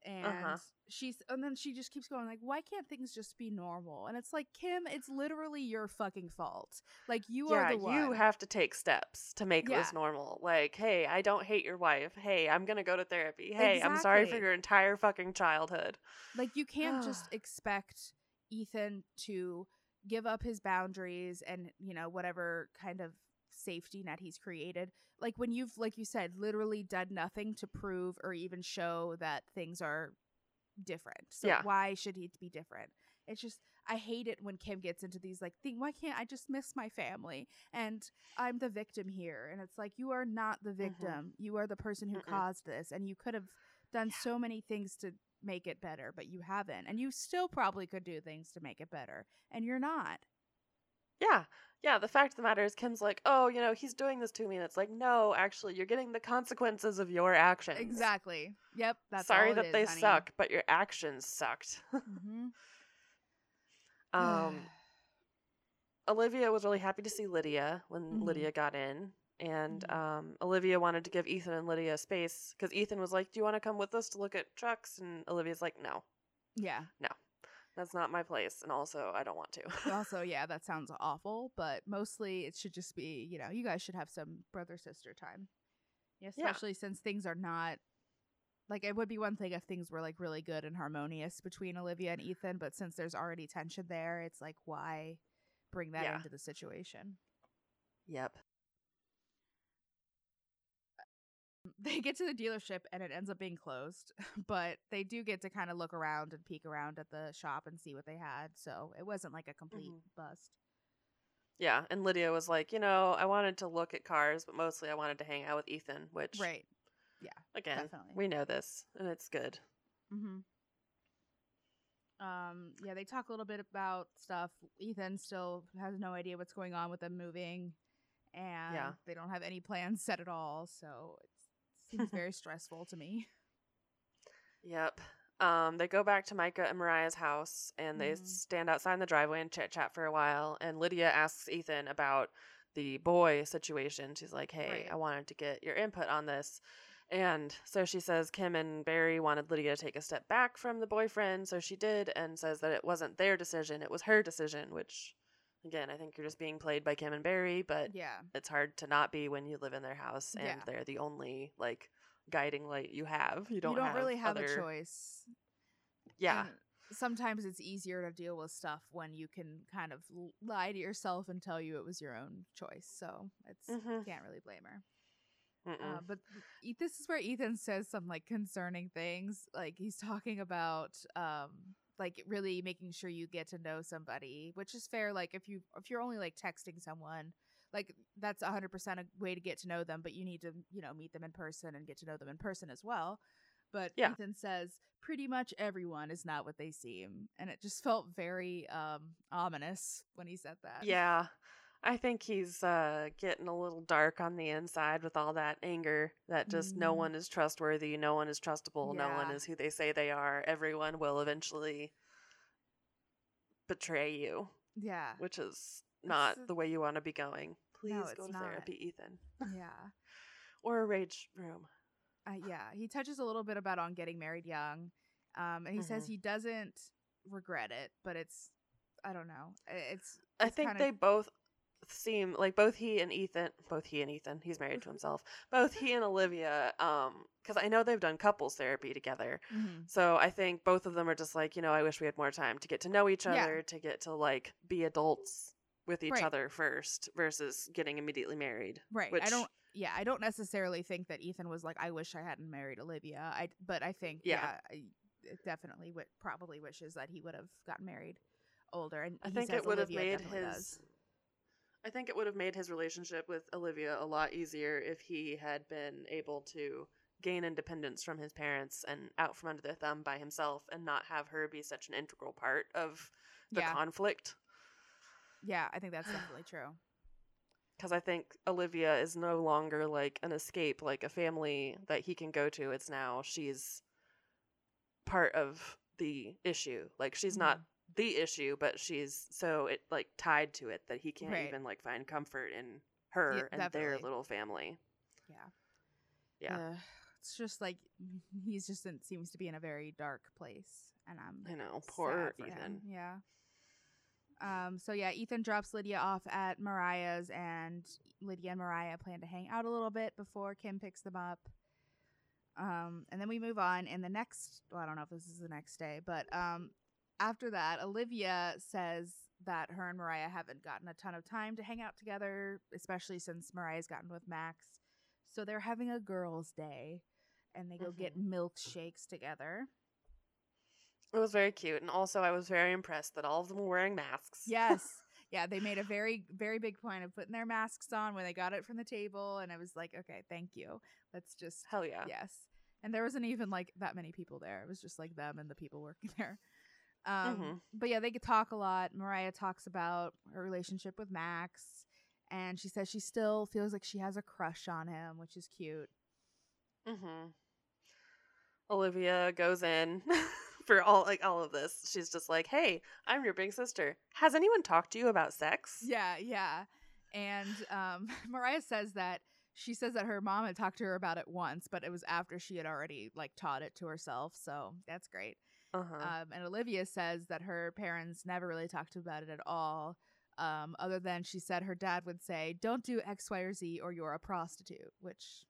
Speaker 2: and
Speaker 1: Uh-huh.
Speaker 2: she's and then she just keeps going like, why can't things just be normal? And it's like Kim, it's literally your fucking fault. Like you
Speaker 1: yeah,
Speaker 2: are the one.
Speaker 1: you have to take steps to make
Speaker 2: Yeah.
Speaker 1: this normal. Like, hey, I don't hate your wife. Hey, I'm gonna go to therapy. Hey, I'm sorry for your entire fucking childhood.
Speaker 2: Like you can't just expect Ethan to give up his boundaries and, you know, whatever kind of safety net he's created. Like when you've like you said literally done nothing to prove or even show that things are different. So
Speaker 1: Yeah.
Speaker 2: why should he be different? It's just I hate it when Kim gets into these like thing why can't I just miss my family and I'm the victim here and it's like you are not the mm-hmm. victim. You are the person who
Speaker 1: Mm-mm.
Speaker 2: caused this and you could have done
Speaker 1: Yeah.
Speaker 2: so many things to make it better, but you haven't. And you still probably could do things to make it better. And you're not.
Speaker 1: Yeah. Yeah, the fact of the matter is Kim's like, "Oh, you know, he's doing this to me." And it's like, "No, actually, you're getting the consequences of your actions."
Speaker 2: Exactly. Yep. That's
Speaker 1: Sorry
Speaker 2: all
Speaker 1: that
Speaker 2: is,
Speaker 1: they
Speaker 2: honey.
Speaker 1: suck, but your actions sucked.
Speaker 2: Mhm.
Speaker 1: um Olivia was really happy to see Lydia when
Speaker 2: Mhm.
Speaker 1: Lydia got in. And
Speaker 2: Mhm.
Speaker 1: um, Olivia wanted to give Ethan and Lydia space because Ethan was like, Do you want to come with us to look at trucks? And Olivia's like, No,
Speaker 2: yeah.
Speaker 1: No, that's not my place. And also, I don't want to.
Speaker 2: Also, yeah, that sounds awful, but mostly it should just be, you know, you guys should have some brother sister time. Yeah,
Speaker 1: Yeah.
Speaker 2: especially since things are not like it would be one thing if things were like really good and harmonious between Olivia and Ethan, but since there's already tension there, it's like why bring that
Speaker 1: Yeah.
Speaker 2: into the situation?
Speaker 1: yep.
Speaker 2: They get to the dealership and it ends up being closed, but they do get to kind of look around and peek around at the shop and see what they had. So it wasn't like a complete
Speaker 1: Mhm.
Speaker 2: bust.
Speaker 1: Yeah. And Lydia was like, You know, I wanted to look at cars, but mostly I wanted to hang out with Ethan, which,
Speaker 2: Right.
Speaker 1: Yeah, again,
Speaker 2: definitely.
Speaker 1: we know this and it's good.
Speaker 2: Mm-hmm. Um, yeah, they talk a little bit about stuff. Ethan still has no idea what's going on with them moving. and
Speaker 1: Yeah.
Speaker 2: they don't have any plans set at all. So seems very stressful to me.
Speaker 1: Yep. Um, they go back to Micah and Moriah's house and they
Speaker 2: Mhm.
Speaker 1: stand outside in the driveway and chit chat for a while. And Lydia asks Ethan about the boy situation. She's like, Hey,
Speaker 2: Right.
Speaker 1: I wanted to get your input on this. And so she says Kim and Barry wanted Lydia to take a step back from the boyfriend. So she did and says that it wasn't their decision, it was her decision, which, again, I think you're just being played by Kim and Barry, but
Speaker 2: Yeah.
Speaker 1: it's hard to not be when you live in their house and
Speaker 2: Yeah.
Speaker 1: they're the only, like, guiding light you have. You don't,
Speaker 2: you don't really have
Speaker 1: other-
Speaker 2: a choice.
Speaker 1: Yeah.
Speaker 2: And sometimes it's easier to deal with stuff when you can kind of lie to yourself and tell you it was your own choice. So it's
Speaker 1: Mhm.
Speaker 2: can't really blame her. Uh, but this is where Ethan says some like concerning things. Like he's talking about um like really making sure you get to know somebody, which is fair. Like if you if you're only like texting someone, like that's a hundred percent a way to get to know them. But you need to you know meet them in person and get to know them in person as well. But
Speaker 1: Yeah.
Speaker 2: Ethan says pretty much everyone is not what they seem, and it just felt very um ominous when he said that.
Speaker 1: yeah. I think he's uh, getting a little dark on the inside with all that anger that just no
Speaker 2: Mhm.
Speaker 1: one is trustworthy, no one is trustable, no one is who they say they are. Everyone will eventually betray you,
Speaker 2: yeah,
Speaker 1: which is not
Speaker 2: a-
Speaker 1: the way you want to be going. Please
Speaker 2: No,
Speaker 1: go to
Speaker 2: not.
Speaker 1: therapy, Ethan.
Speaker 2: yeah.
Speaker 1: Or a rage room.
Speaker 2: Uh, yeah, he touches a little bit about on getting married young, um, and he says
Speaker 1: Mhm.
Speaker 2: he doesn't regret it, but it's I don't know. I- It's,
Speaker 1: I think
Speaker 2: kinda-
Speaker 1: they both seem like both he and Ethan, both he and Ethan, he's married to himself. Both he and Olivia, um, because I know they've done couples therapy together.
Speaker 2: Mhm.
Speaker 1: So I think both of them are just like, you know, I wish we had more time to get to know each
Speaker 2: Yeah.
Speaker 1: other, to get to like be adults with each
Speaker 2: Right.
Speaker 1: other first versus getting immediately married.
Speaker 2: right.
Speaker 1: which-
Speaker 2: I don't. Yeah, I don't necessarily think that Ethan was like, I wish I hadn't married Olivia. I but I think
Speaker 1: Yeah.
Speaker 2: yeah, I, definitely w- probably wishes that he would have gotten married older. And
Speaker 1: I think it would have made his
Speaker 2: does.
Speaker 1: I think it would have made his relationship with Olivia a lot easier if he had been able to gain independence from his parents and out from under their thumb by himself and not have her be such an integral part of the
Speaker 2: Yeah.
Speaker 1: conflict.
Speaker 2: Yeah, I think that's definitely true.
Speaker 1: Because I think Olivia is no longer like an escape, like a family that he can go to. It's now she's part of the issue. Like she's not mm-hmm. The issue, but she's so it like tied to it that he can't
Speaker 2: Right.
Speaker 1: even like find comfort in her
Speaker 2: Yeah,
Speaker 1: and their little family.
Speaker 2: Yeah.
Speaker 1: Yeah.
Speaker 2: Ugh, it's just like he's just in, seems to be in a very dark place, and I'm
Speaker 1: I know, poor Ethan.
Speaker 2: Yeah. Um. So yeah, Ethan drops Lydia off at Moriah's, and Lydia and Moriah plan to hang out a little bit before Kim picks them up. Um. And then we move on, and the next. Well, I don't know if this is the next day, but um, after that, Olivia says that her and Moriah haven't gotten a ton of time to hang out together, especially since Moriah's gotten with Max. So they're having a girls' day, and they go get mm-hmm. milkshakes together.
Speaker 1: It was very cute, and also I was very impressed that all of them were wearing masks.
Speaker 2: Yes. Yeah, they made a very, very big point of putting their masks on when they got it from the table. And I was like, okay, thank you. Let's just,
Speaker 1: Hell yeah.
Speaker 2: yes. And there wasn't even like that many people there. It was just like them and the people working there. Um,
Speaker 1: Mhm.
Speaker 2: But yeah, they could talk a lot. Moriah talks about her relationship with Max. And she says she still feels like she has a crush on him, which is cute.
Speaker 1: Mm-hmm. Olivia goes in for all like all of this. She's just like, "Hey, I'm your big sister. Has anyone talked to you about sex?"
Speaker 2: Yeah, yeah. And um, Moriah says that she says that her mom had talked to her about it once, but it was after she had already like taught it to herself. So that's great.
Speaker 1: Uh-huh.
Speaker 2: Um, and Olivia says that her parents never really talked about it at all. Um, other than she said her dad would say, "Don't do X, Y, or Z, or you're a prostitute," which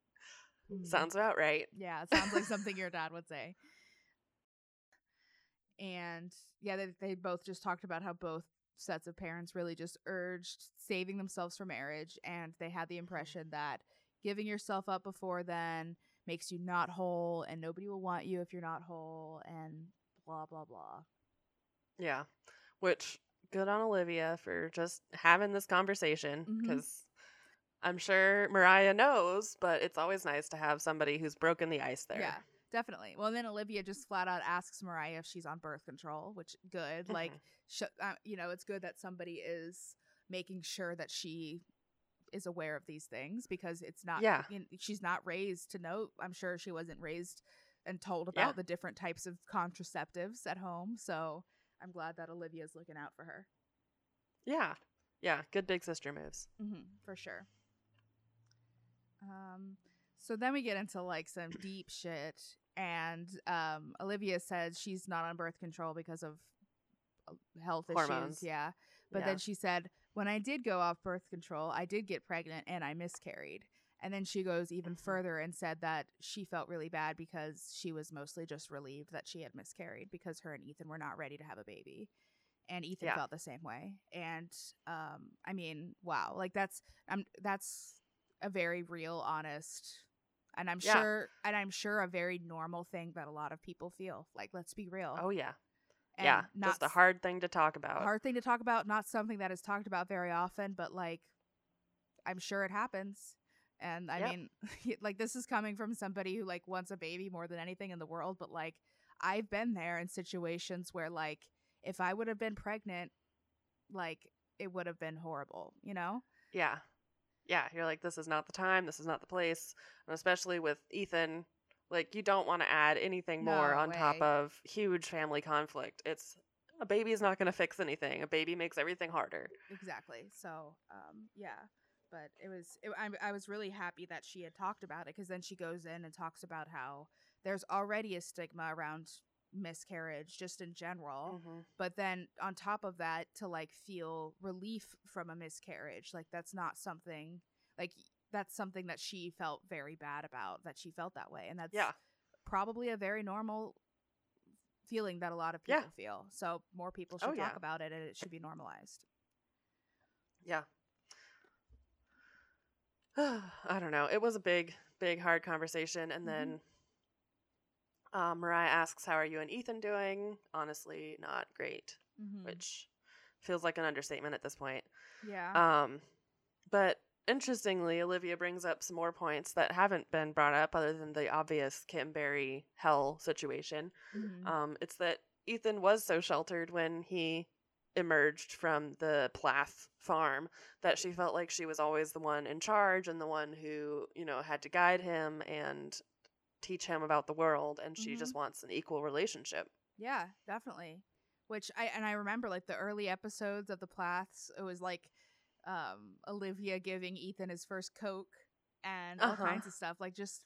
Speaker 2: mm,
Speaker 1: Sounds about right.
Speaker 2: yeah, it sounds like something your dad would say. And yeah, they, they both just talked about how both sets of parents really just urged saving themselves for marriage. And they had the impression that giving yourself up before then makes you not whole and nobody will want you if you're not whole and blah, blah, blah.
Speaker 1: Yeah. Which good on Olivia for just having this conversation because I'm sure Moriah knows, but it's always nice to have somebody who's broken the ice there.
Speaker 2: Yeah, definitely. Well, then Olivia just flat out asks Moriah if she's on birth control, which good. Like,
Speaker 1: Mhm.
Speaker 2: sh- uh, you know, it's good that somebody is making sure that she is aware of these things because it's not
Speaker 1: Yeah.
Speaker 2: you know, she's not raised to know i'm sure she wasn't raised and told about
Speaker 1: Yeah.
Speaker 2: the different types of contraceptives at home so i'm glad that olivia's looking out for her
Speaker 1: Yeah. Yeah. Good big sister moves.
Speaker 2: mm-hmm, for sure um so then we get into like some deep shit and um olivia said she's not on birth control because of uh, health
Speaker 1: Hormones.
Speaker 2: issues yeah but then she said, when I did go off birth control, I did get pregnant and I miscarried. And then she goes even
Speaker 1: Mhm.
Speaker 2: further and said that she felt really bad because she was mostly just relieved that she had miscarried because her and Ethan were not ready to have a baby. And Ethan
Speaker 1: Yeah.
Speaker 2: felt the same way. And um I mean, wow, like that's I'm that's a very real honest and I'm
Speaker 1: Yeah.
Speaker 2: sure and I'm sure a very normal thing that a lot of people feel. Like let's be real.
Speaker 1: Oh yeah.
Speaker 2: And
Speaker 1: yeah.
Speaker 2: not
Speaker 1: Just a hard thing to talk about.
Speaker 2: hard thing to talk about not something that is talked about very often but like i'm sure it happens and i
Speaker 1: Yep.
Speaker 2: mean like this is coming from somebody who like wants a baby more than anything in the world but like i've been there in situations where like if i would have been pregnant like it would have been horrible you know
Speaker 1: Yeah. Yeah. You're like, this is not the time. This is not the place. And especially with Ethan, like, you don't want to add anything more
Speaker 2: No
Speaker 1: on top of huge family conflict. It's a baby is not going to fix anything. A baby makes everything harder.
Speaker 2: exactly so um yeah but it was it, I, I was really happy that she had talked about it because then she goes in and talks about how there's already a stigma around miscarriage just in general
Speaker 1: Mhm.
Speaker 2: but then on top of that to like feel relief from a miscarriage like that's not something like that's something that she felt very bad about that she felt that way and that's
Speaker 1: Yeah.
Speaker 2: probably a very normal feeling that a lot of
Speaker 1: Yeah.
Speaker 2: people feel so more people should
Speaker 1: Oh,
Speaker 2: talk
Speaker 1: yeah.
Speaker 2: about it and it should be normalized
Speaker 1: Yeah. I don't know. It was a big, big, hard conversation. And
Speaker 2: Mhm.
Speaker 1: then um, Moriah asks, How are you and Ethan doing? Honestly, not great,
Speaker 2: mm-hmm.
Speaker 1: which feels like an understatement at this point.
Speaker 2: yeah
Speaker 1: Um, but interestingly, Olivia brings up some more points that haven't been brought up other than the obvious Kim Barry hell situation.
Speaker 2: Mhm.
Speaker 1: Um, it's that Ethan was so sheltered when he emerged from the Plath farm that she felt like she was always the one in charge and the one who, you know, had to guide him and teach him about the world and she just wants an equal relationship.
Speaker 2: Yeah, definitely. Which I and I remember like the early episodes of the Plaths. It was like um Olivia giving Ethan his first Coke and all
Speaker 1: Uh-huh.
Speaker 2: kinds of stuff, like just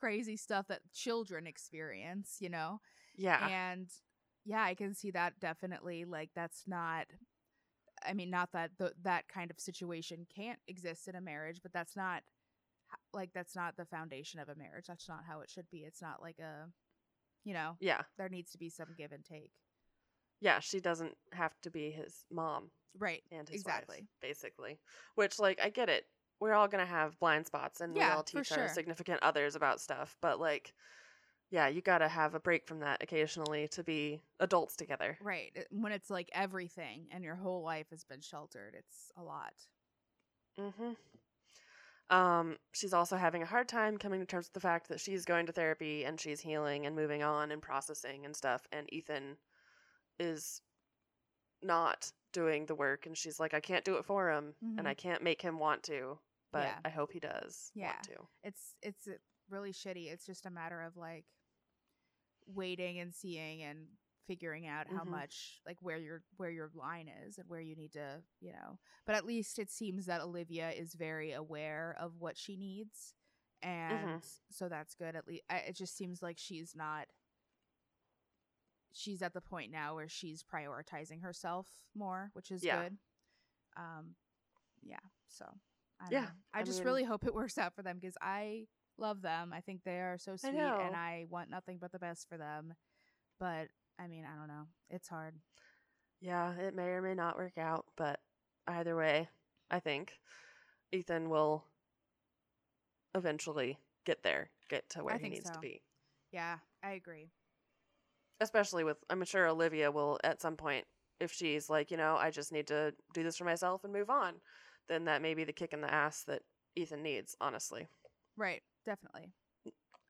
Speaker 2: crazy stuff that children experience, you know.
Speaker 1: Yeah.
Speaker 2: And yeah, I can see that definitely. Like that's not. I mean, not that the, that kind of situation can't exist in a marriage, but that's not like that's not the foundation of a marriage. That's not how it should be. It's not like a, you know,
Speaker 1: yeah.
Speaker 2: there needs to be some give and take.
Speaker 1: Yeah, she doesn't have to be his mom
Speaker 2: Right.
Speaker 1: and his
Speaker 2: Exactly.
Speaker 1: wife, basically. Which, like, I get it. We're all gonna have blind spots, and we all teach our
Speaker 2: sure.
Speaker 1: significant others about stuff. But like, yeah, you gotta have a break from that occasionally to be adults together.
Speaker 2: Right. When it's like everything and your whole life has been sheltered, it's a lot.
Speaker 1: Mm-hmm. Um, she's also having a hard time coming to terms with the fact that she's going to therapy and she's healing and moving on and processing and stuff, and Ethan is not doing the work, and she's like, I can't do it for him, and
Speaker 2: Mhm.
Speaker 1: I can't make him want to, but
Speaker 2: Yeah.
Speaker 1: I hope he does
Speaker 2: Yeah.
Speaker 1: want to.
Speaker 2: It's it's uh, really shitty. It's just a matter of like waiting and seeing and figuring out how
Speaker 1: Mhm.
Speaker 2: much like where your where your line is and where you need to, you know. But at least it seems that Olivia is very aware of what she needs and so that's good at least it just seems like she's not she's at the point now where she's prioritizing herself more, which is
Speaker 1: Yeah.
Speaker 2: good. Um yeah, so I
Speaker 1: Yeah,
Speaker 2: know. I,
Speaker 1: I
Speaker 2: just
Speaker 1: mean-
Speaker 2: really hope it works out for them because I love them. I think they are so sweet
Speaker 1: know.
Speaker 2: and I want nothing but the best for them. But I mean, I don't know. It's hard.
Speaker 1: Yeah, it may or may not work out, but either way, I think Ethan will eventually get there, get to where
Speaker 2: I
Speaker 1: he needs to be.
Speaker 2: Yeah, I agree.
Speaker 1: Especially with, I'm sure Olivia will at some point, if she's like, you know, I just need to do this for myself and move on, then that may be the kick in the ass that Ethan needs, honestly.
Speaker 2: Right, definitely.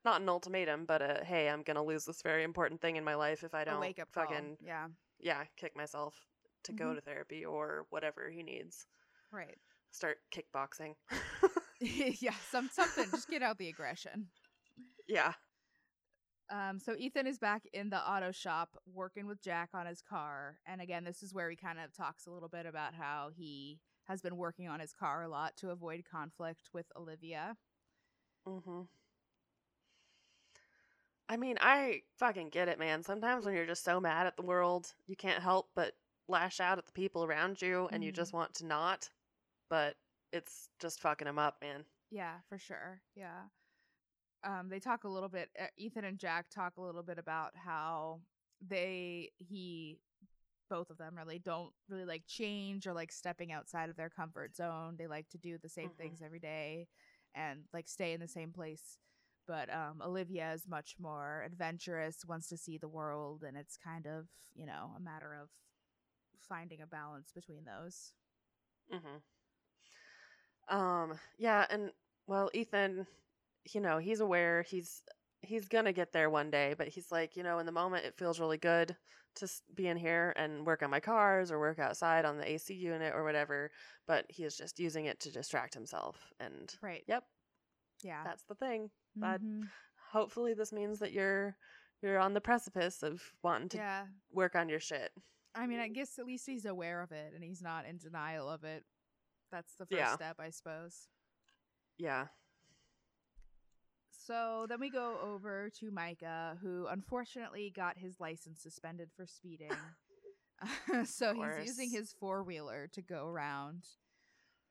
Speaker 1: Not an ultimatum, but a hey, I'm gonna lose this very important thing in my life if I don't
Speaker 2: wake up call.
Speaker 1: fucking
Speaker 2: Yeah,
Speaker 1: yeah kick myself to go
Speaker 2: Mhm.
Speaker 1: to therapy or whatever he needs.
Speaker 2: right.
Speaker 1: start kickboxing.
Speaker 2: yeah, some something. Just get out the aggression.
Speaker 1: yeah.
Speaker 2: Um, so Ethan is back in the auto shop working with Jack on his car, and again, this is where he kind of talks a little bit about how he has been working on his car a lot to avoid conflict with Olivia.
Speaker 1: Mm-hmm. I mean, I fucking get it, man. Sometimes when you're just so mad at the world, you can't help but lash out at the people around you, and you
Speaker 2: Mhm.
Speaker 1: just want to not. But it's just fucking them up, man.
Speaker 2: Yeah, for sure. Yeah. Um, they talk a little bit. Uh, Ethan and Jack talk a little bit about how they he both of them really don't really like change or like stepping outside of their comfort zone. They like to do the same
Speaker 1: Mhm.
Speaker 2: things every day and like stay in the same place. But um, Olivia is much more adventurous, wants to see the world, and it's kind of you know a matter of finding a balance between those.
Speaker 1: Mm-hmm. Um, yeah, and well, Ethan, you know, he's aware he's he's gonna get there one day, but he's like, you know, in the moment, it feels really good to be in here and work on my cars or work outside on the AC unit or whatever. But he is just using it to distract himself, and
Speaker 2: Right.
Speaker 1: yep,
Speaker 2: Yeah.
Speaker 1: that's the thing. But
Speaker 2: Mhm.
Speaker 1: hopefully, this means that you're you're on the precipice of wanting to
Speaker 2: yeah.
Speaker 1: work on your shit.
Speaker 2: I mean, I guess at least he's aware of it and he's not in denial of it. That's the first
Speaker 1: Yeah.
Speaker 2: step, I suppose.
Speaker 1: Yeah.
Speaker 2: So then we go over to Micah, who unfortunately got his license suspended for speeding. so he's using his four wheeler to go around.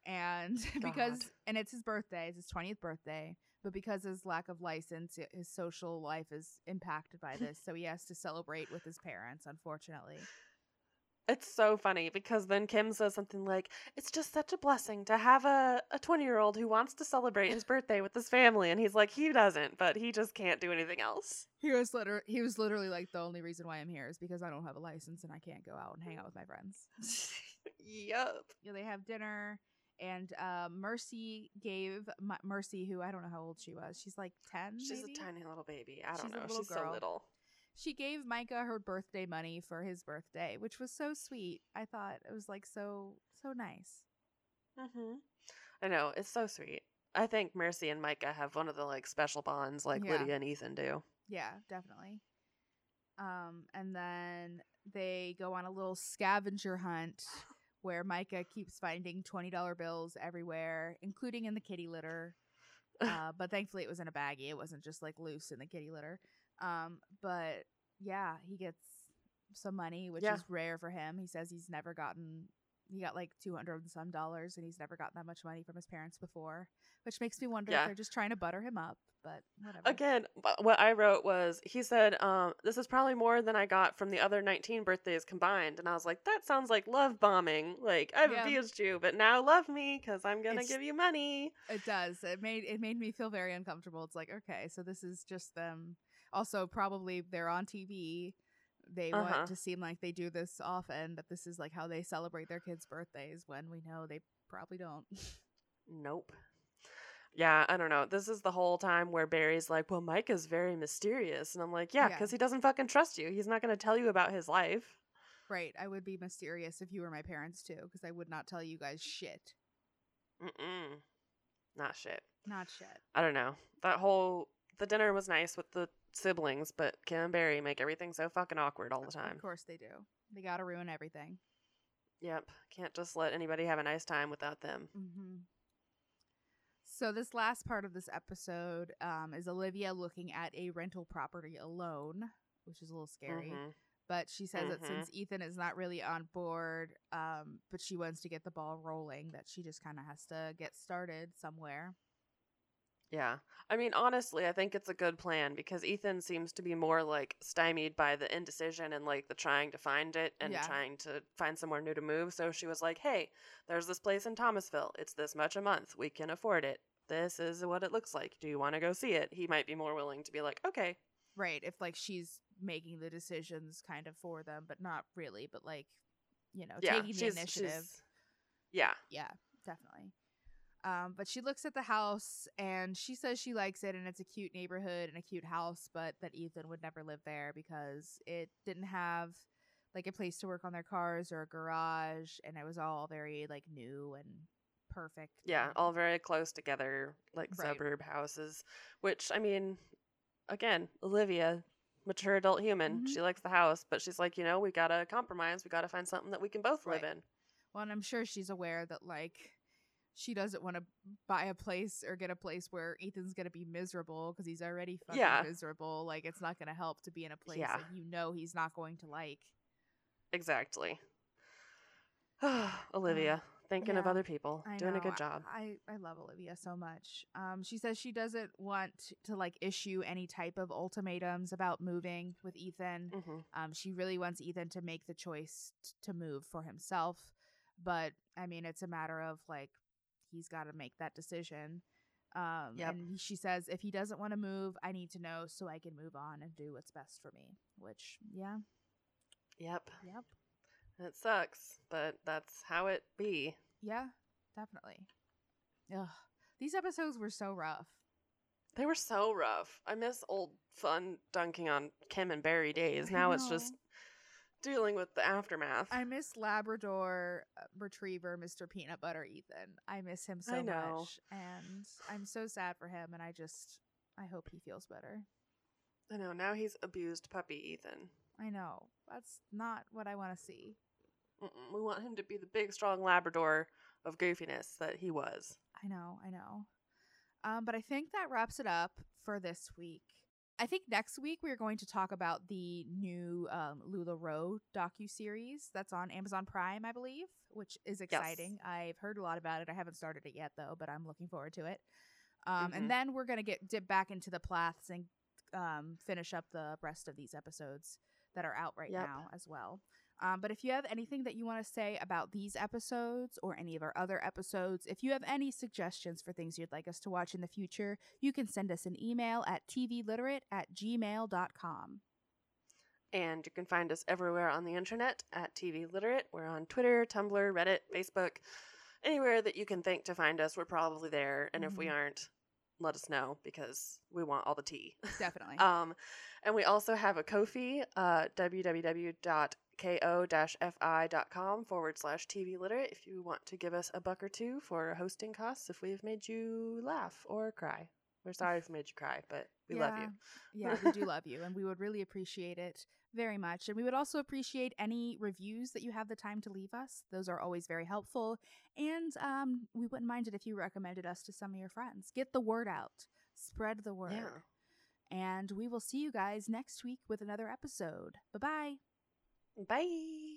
Speaker 2: And because,
Speaker 1: God.
Speaker 2: and it's his birthday, it's his 20th birthday, but because his lack of license, his social life is impacted by this. so he has to celebrate with his parents, unfortunately.
Speaker 1: It's so funny because then Kim says something like, It's just such a blessing to have a 20 year old who wants to celebrate his birthday with his family. And he's like, He doesn't, but he just can't do anything else.
Speaker 2: He was liter- he was literally like the only reason why I'm here is because I don't have a license and I can't go out and hang out with my friends.
Speaker 1: yup.
Speaker 2: Yeah, they have dinner and uh, Mercy gave M- Mercy, who I don't know how old she was. She's like ten.
Speaker 1: She's
Speaker 2: maybe?
Speaker 1: a tiny little baby. I don't
Speaker 2: She's
Speaker 1: know. She's so little.
Speaker 2: She gave Micah her birthday money for his birthday, which was so sweet. I thought it was like so so nice.
Speaker 1: hmm I know. It's so sweet. I think Mercy and Micah have one of the like special bonds like
Speaker 2: Yeah.
Speaker 1: Lydia and Ethan do.
Speaker 2: Yeah, definitely. Um, and then they go on a little scavenger hunt where Micah keeps finding twenty dollar bills everywhere, including in the kitty litter. Uh, but thankfully, it was in a baggie. It wasn't just like loose in the kitty litter. Um, but yeah, he gets some money, which
Speaker 1: Yeah.
Speaker 2: is rare for him. He says he's never gotten. He got like two hundred and some dollars, and he's never gotten that much money from his parents before, which makes me wonder
Speaker 1: Yeah.
Speaker 2: if they're just trying to butter him up. But whatever.
Speaker 1: Again, what I wrote was he said, um, "This is probably more than I got from the other 19 birthdays combined," and I was like, "That sounds like love bombing. Like I've
Speaker 2: Yeah.
Speaker 1: abused you, but now love me because I'm gonna
Speaker 2: It's-
Speaker 1: give you money."
Speaker 2: It does. It made it made me feel very uncomfortable. It's like, okay, so this is just them. Also, probably they're on TV. They
Speaker 1: Uh-huh.
Speaker 2: want to seem like they do this often, that this is like how they celebrate their kids' birthdays when we know they probably don't.
Speaker 1: Nope. Yeah, I don't know. This is the whole time where Barry's like, "Well, Micah's very mysterious," and I'm like, "Yeah,
Speaker 2: Yeah.
Speaker 1: because he doesn't fucking trust you. He's not gonna tell you about his life."
Speaker 2: right. I would be mysterious if you were my parents too, because I would not tell you guys shit.
Speaker 1: Mm-mm. Not shit.
Speaker 2: Not shit.
Speaker 1: I don't know. That whole the dinner was nice with the siblings, but Kim and Barry make everything so fucking awkward all the time.
Speaker 2: Of course they do. They got to ruin everything.
Speaker 1: Yep. Can't just let anybody have a nice time without them.
Speaker 2: Mm-hmm. So this last part of this episode um, is Olivia looking at a rental property alone, which is a little scary.
Speaker 1: Mhm.
Speaker 2: But she says that
Speaker 1: Mhm.
Speaker 2: since Ethan is not really on board, um, but she wants to get the ball rolling, that she just kind of has to get started somewhere.
Speaker 1: Yeah. I mean, honestly, I think it's a good plan because Ethan seems to be more like stymied by the indecision and like the trying to find it and
Speaker 2: Yeah.
Speaker 1: trying to find somewhere new to move. So she was like, hey, there's this place in Thomasville. It's this much a month. We can afford it. This is what it looks like. Do you want to go see it? He might be more willing to be like, okay.
Speaker 2: Right. If like she's making the decisions kind of for them, but not really, but like, you know,
Speaker 1: Yeah.
Speaker 2: taking the
Speaker 1: she's,
Speaker 2: initiative.
Speaker 1: yeah.
Speaker 2: Yeah, definitely. Um, but she looks at the house and she says she likes it and it's a cute neighborhood and a cute house, but that Ethan would never live there because it didn't have like a place to work on their cars or a garage and it was all very like new and perfect.
Speaker 1: Yeah, all very close together, like
Speaker 2: Right.
Speaker 1: suburb houses. Which I mean, again, Olivia, mature adult human,
Speaker 2: Mhm.
Speaker 1: she likes the house, but she's like, you know, we gotta compromise. We gotta find something that we can both live in.
Speaker 2: Well, and I'm sure she's aware that like she doesn't want to buy a place or get a place where Ethan's gonna be miserable because he's already fucking
Speaker 1: Yeah.
Speaker 2: miserable. Like it's not gonna help to be in a place
Speaker 1: Yeah.
Speaker 2: that you know he's not going to like.
Speaker 1: Exactly. Olivia, thinking of other people,
Speaker 2: I
Speaker 1: doing a good job.
Speaker 2: I, I love Olivia so much. Um, she says she doesn't want to like issue any type of ultimatums about moving with Ethan.
Speaker 1: hmm
Speaker 2: Um, she really wants Ethan to make the choice t- to move for himself, but I mean, it's a matter of like he's got to make that decision. Um,
Speaker 1: Yep.
Speaker 2: and she says if he doesn't want to move, I need to know so I can move on and do what's best for me. Which, yeah,
Speaker 1: Yep.
Speaker 2: yep,
Speaker 1: It sucks, but that's how it be.
Speaker 2: yeah, definitely. Ugh, these episodes were so rough.
Speaker 1: They were so rough. I miss old fun dunking on Kim and Barry days. Now it's just. Dealing with the aftermath.
Speaker 2: I miss Labrador uh, Retriever, Mr. Peanut Butter Ethan. I miss him so
Speaker 1: I know.
Speaker 2: much, and I'm so sad for him. And I just, I hope he feels better.
Speaker 1: I know. Now he's abused puppy Ethan.
Speaker 2: I know that's not what I want to see.
Speaker 1: Mm-mm. We want him to be the big, strong Labrador of goofiness that he was.
Speaker 2: I know, I know. Um, but I think that wraps it up for this week. I think next week we're going to talk about the new um, LuLaRoe docu series that's on Amazon Prime, I believe, which is exciting. I've heard a lot about it. I haven't started it yet though, but I'm looking forward to it. Um,
Speaker 1: Mhm.
Speaker 2: And then we're gonna get dip back into the Plaths and um, finish up the rest of these episodes that are out right
Speaker 1: Yep.
Speaker 2: now as well. Um, but if you have anything that you want to say about these episodes or any of our other episodes, if you have any suggestions for things you'd like us to watch in the future, you can send us an email at tvliterate at gmail.com.
Speaker 1: And you can find us everywhere on the internet at TV Literate. We're on Twitter, Tumblr, Reddit, Facebook, anywhere that you can think to find us. We're probably there. And if we
Speaker 2: Mhm.
Speaker 1: aren't, let us know because we want all the tea.
Speaker 2: Definitely.
Speaker 1: Um, and we also have a Ko-fi, uh, www.ko-fi.com forward slash TV Literate if you want to give us a buck or two for hosting costs if we've made you laugh or cry. We're sorry if we made you cry, but we love you.
Speaker 2: yeah, we do love you, and we would really appreciate it very much. And we would also appreciate any reviews that you have the time to leave us. Those are always very helpful. And um, we wouldn't mind it if you recommended us to some of your friends. Get the word out, spread the word.
Speaker 1: Yeah.
Speaker 2: And we will see you guys next week with another episode. Bye bye.
Speaker 1: Bye.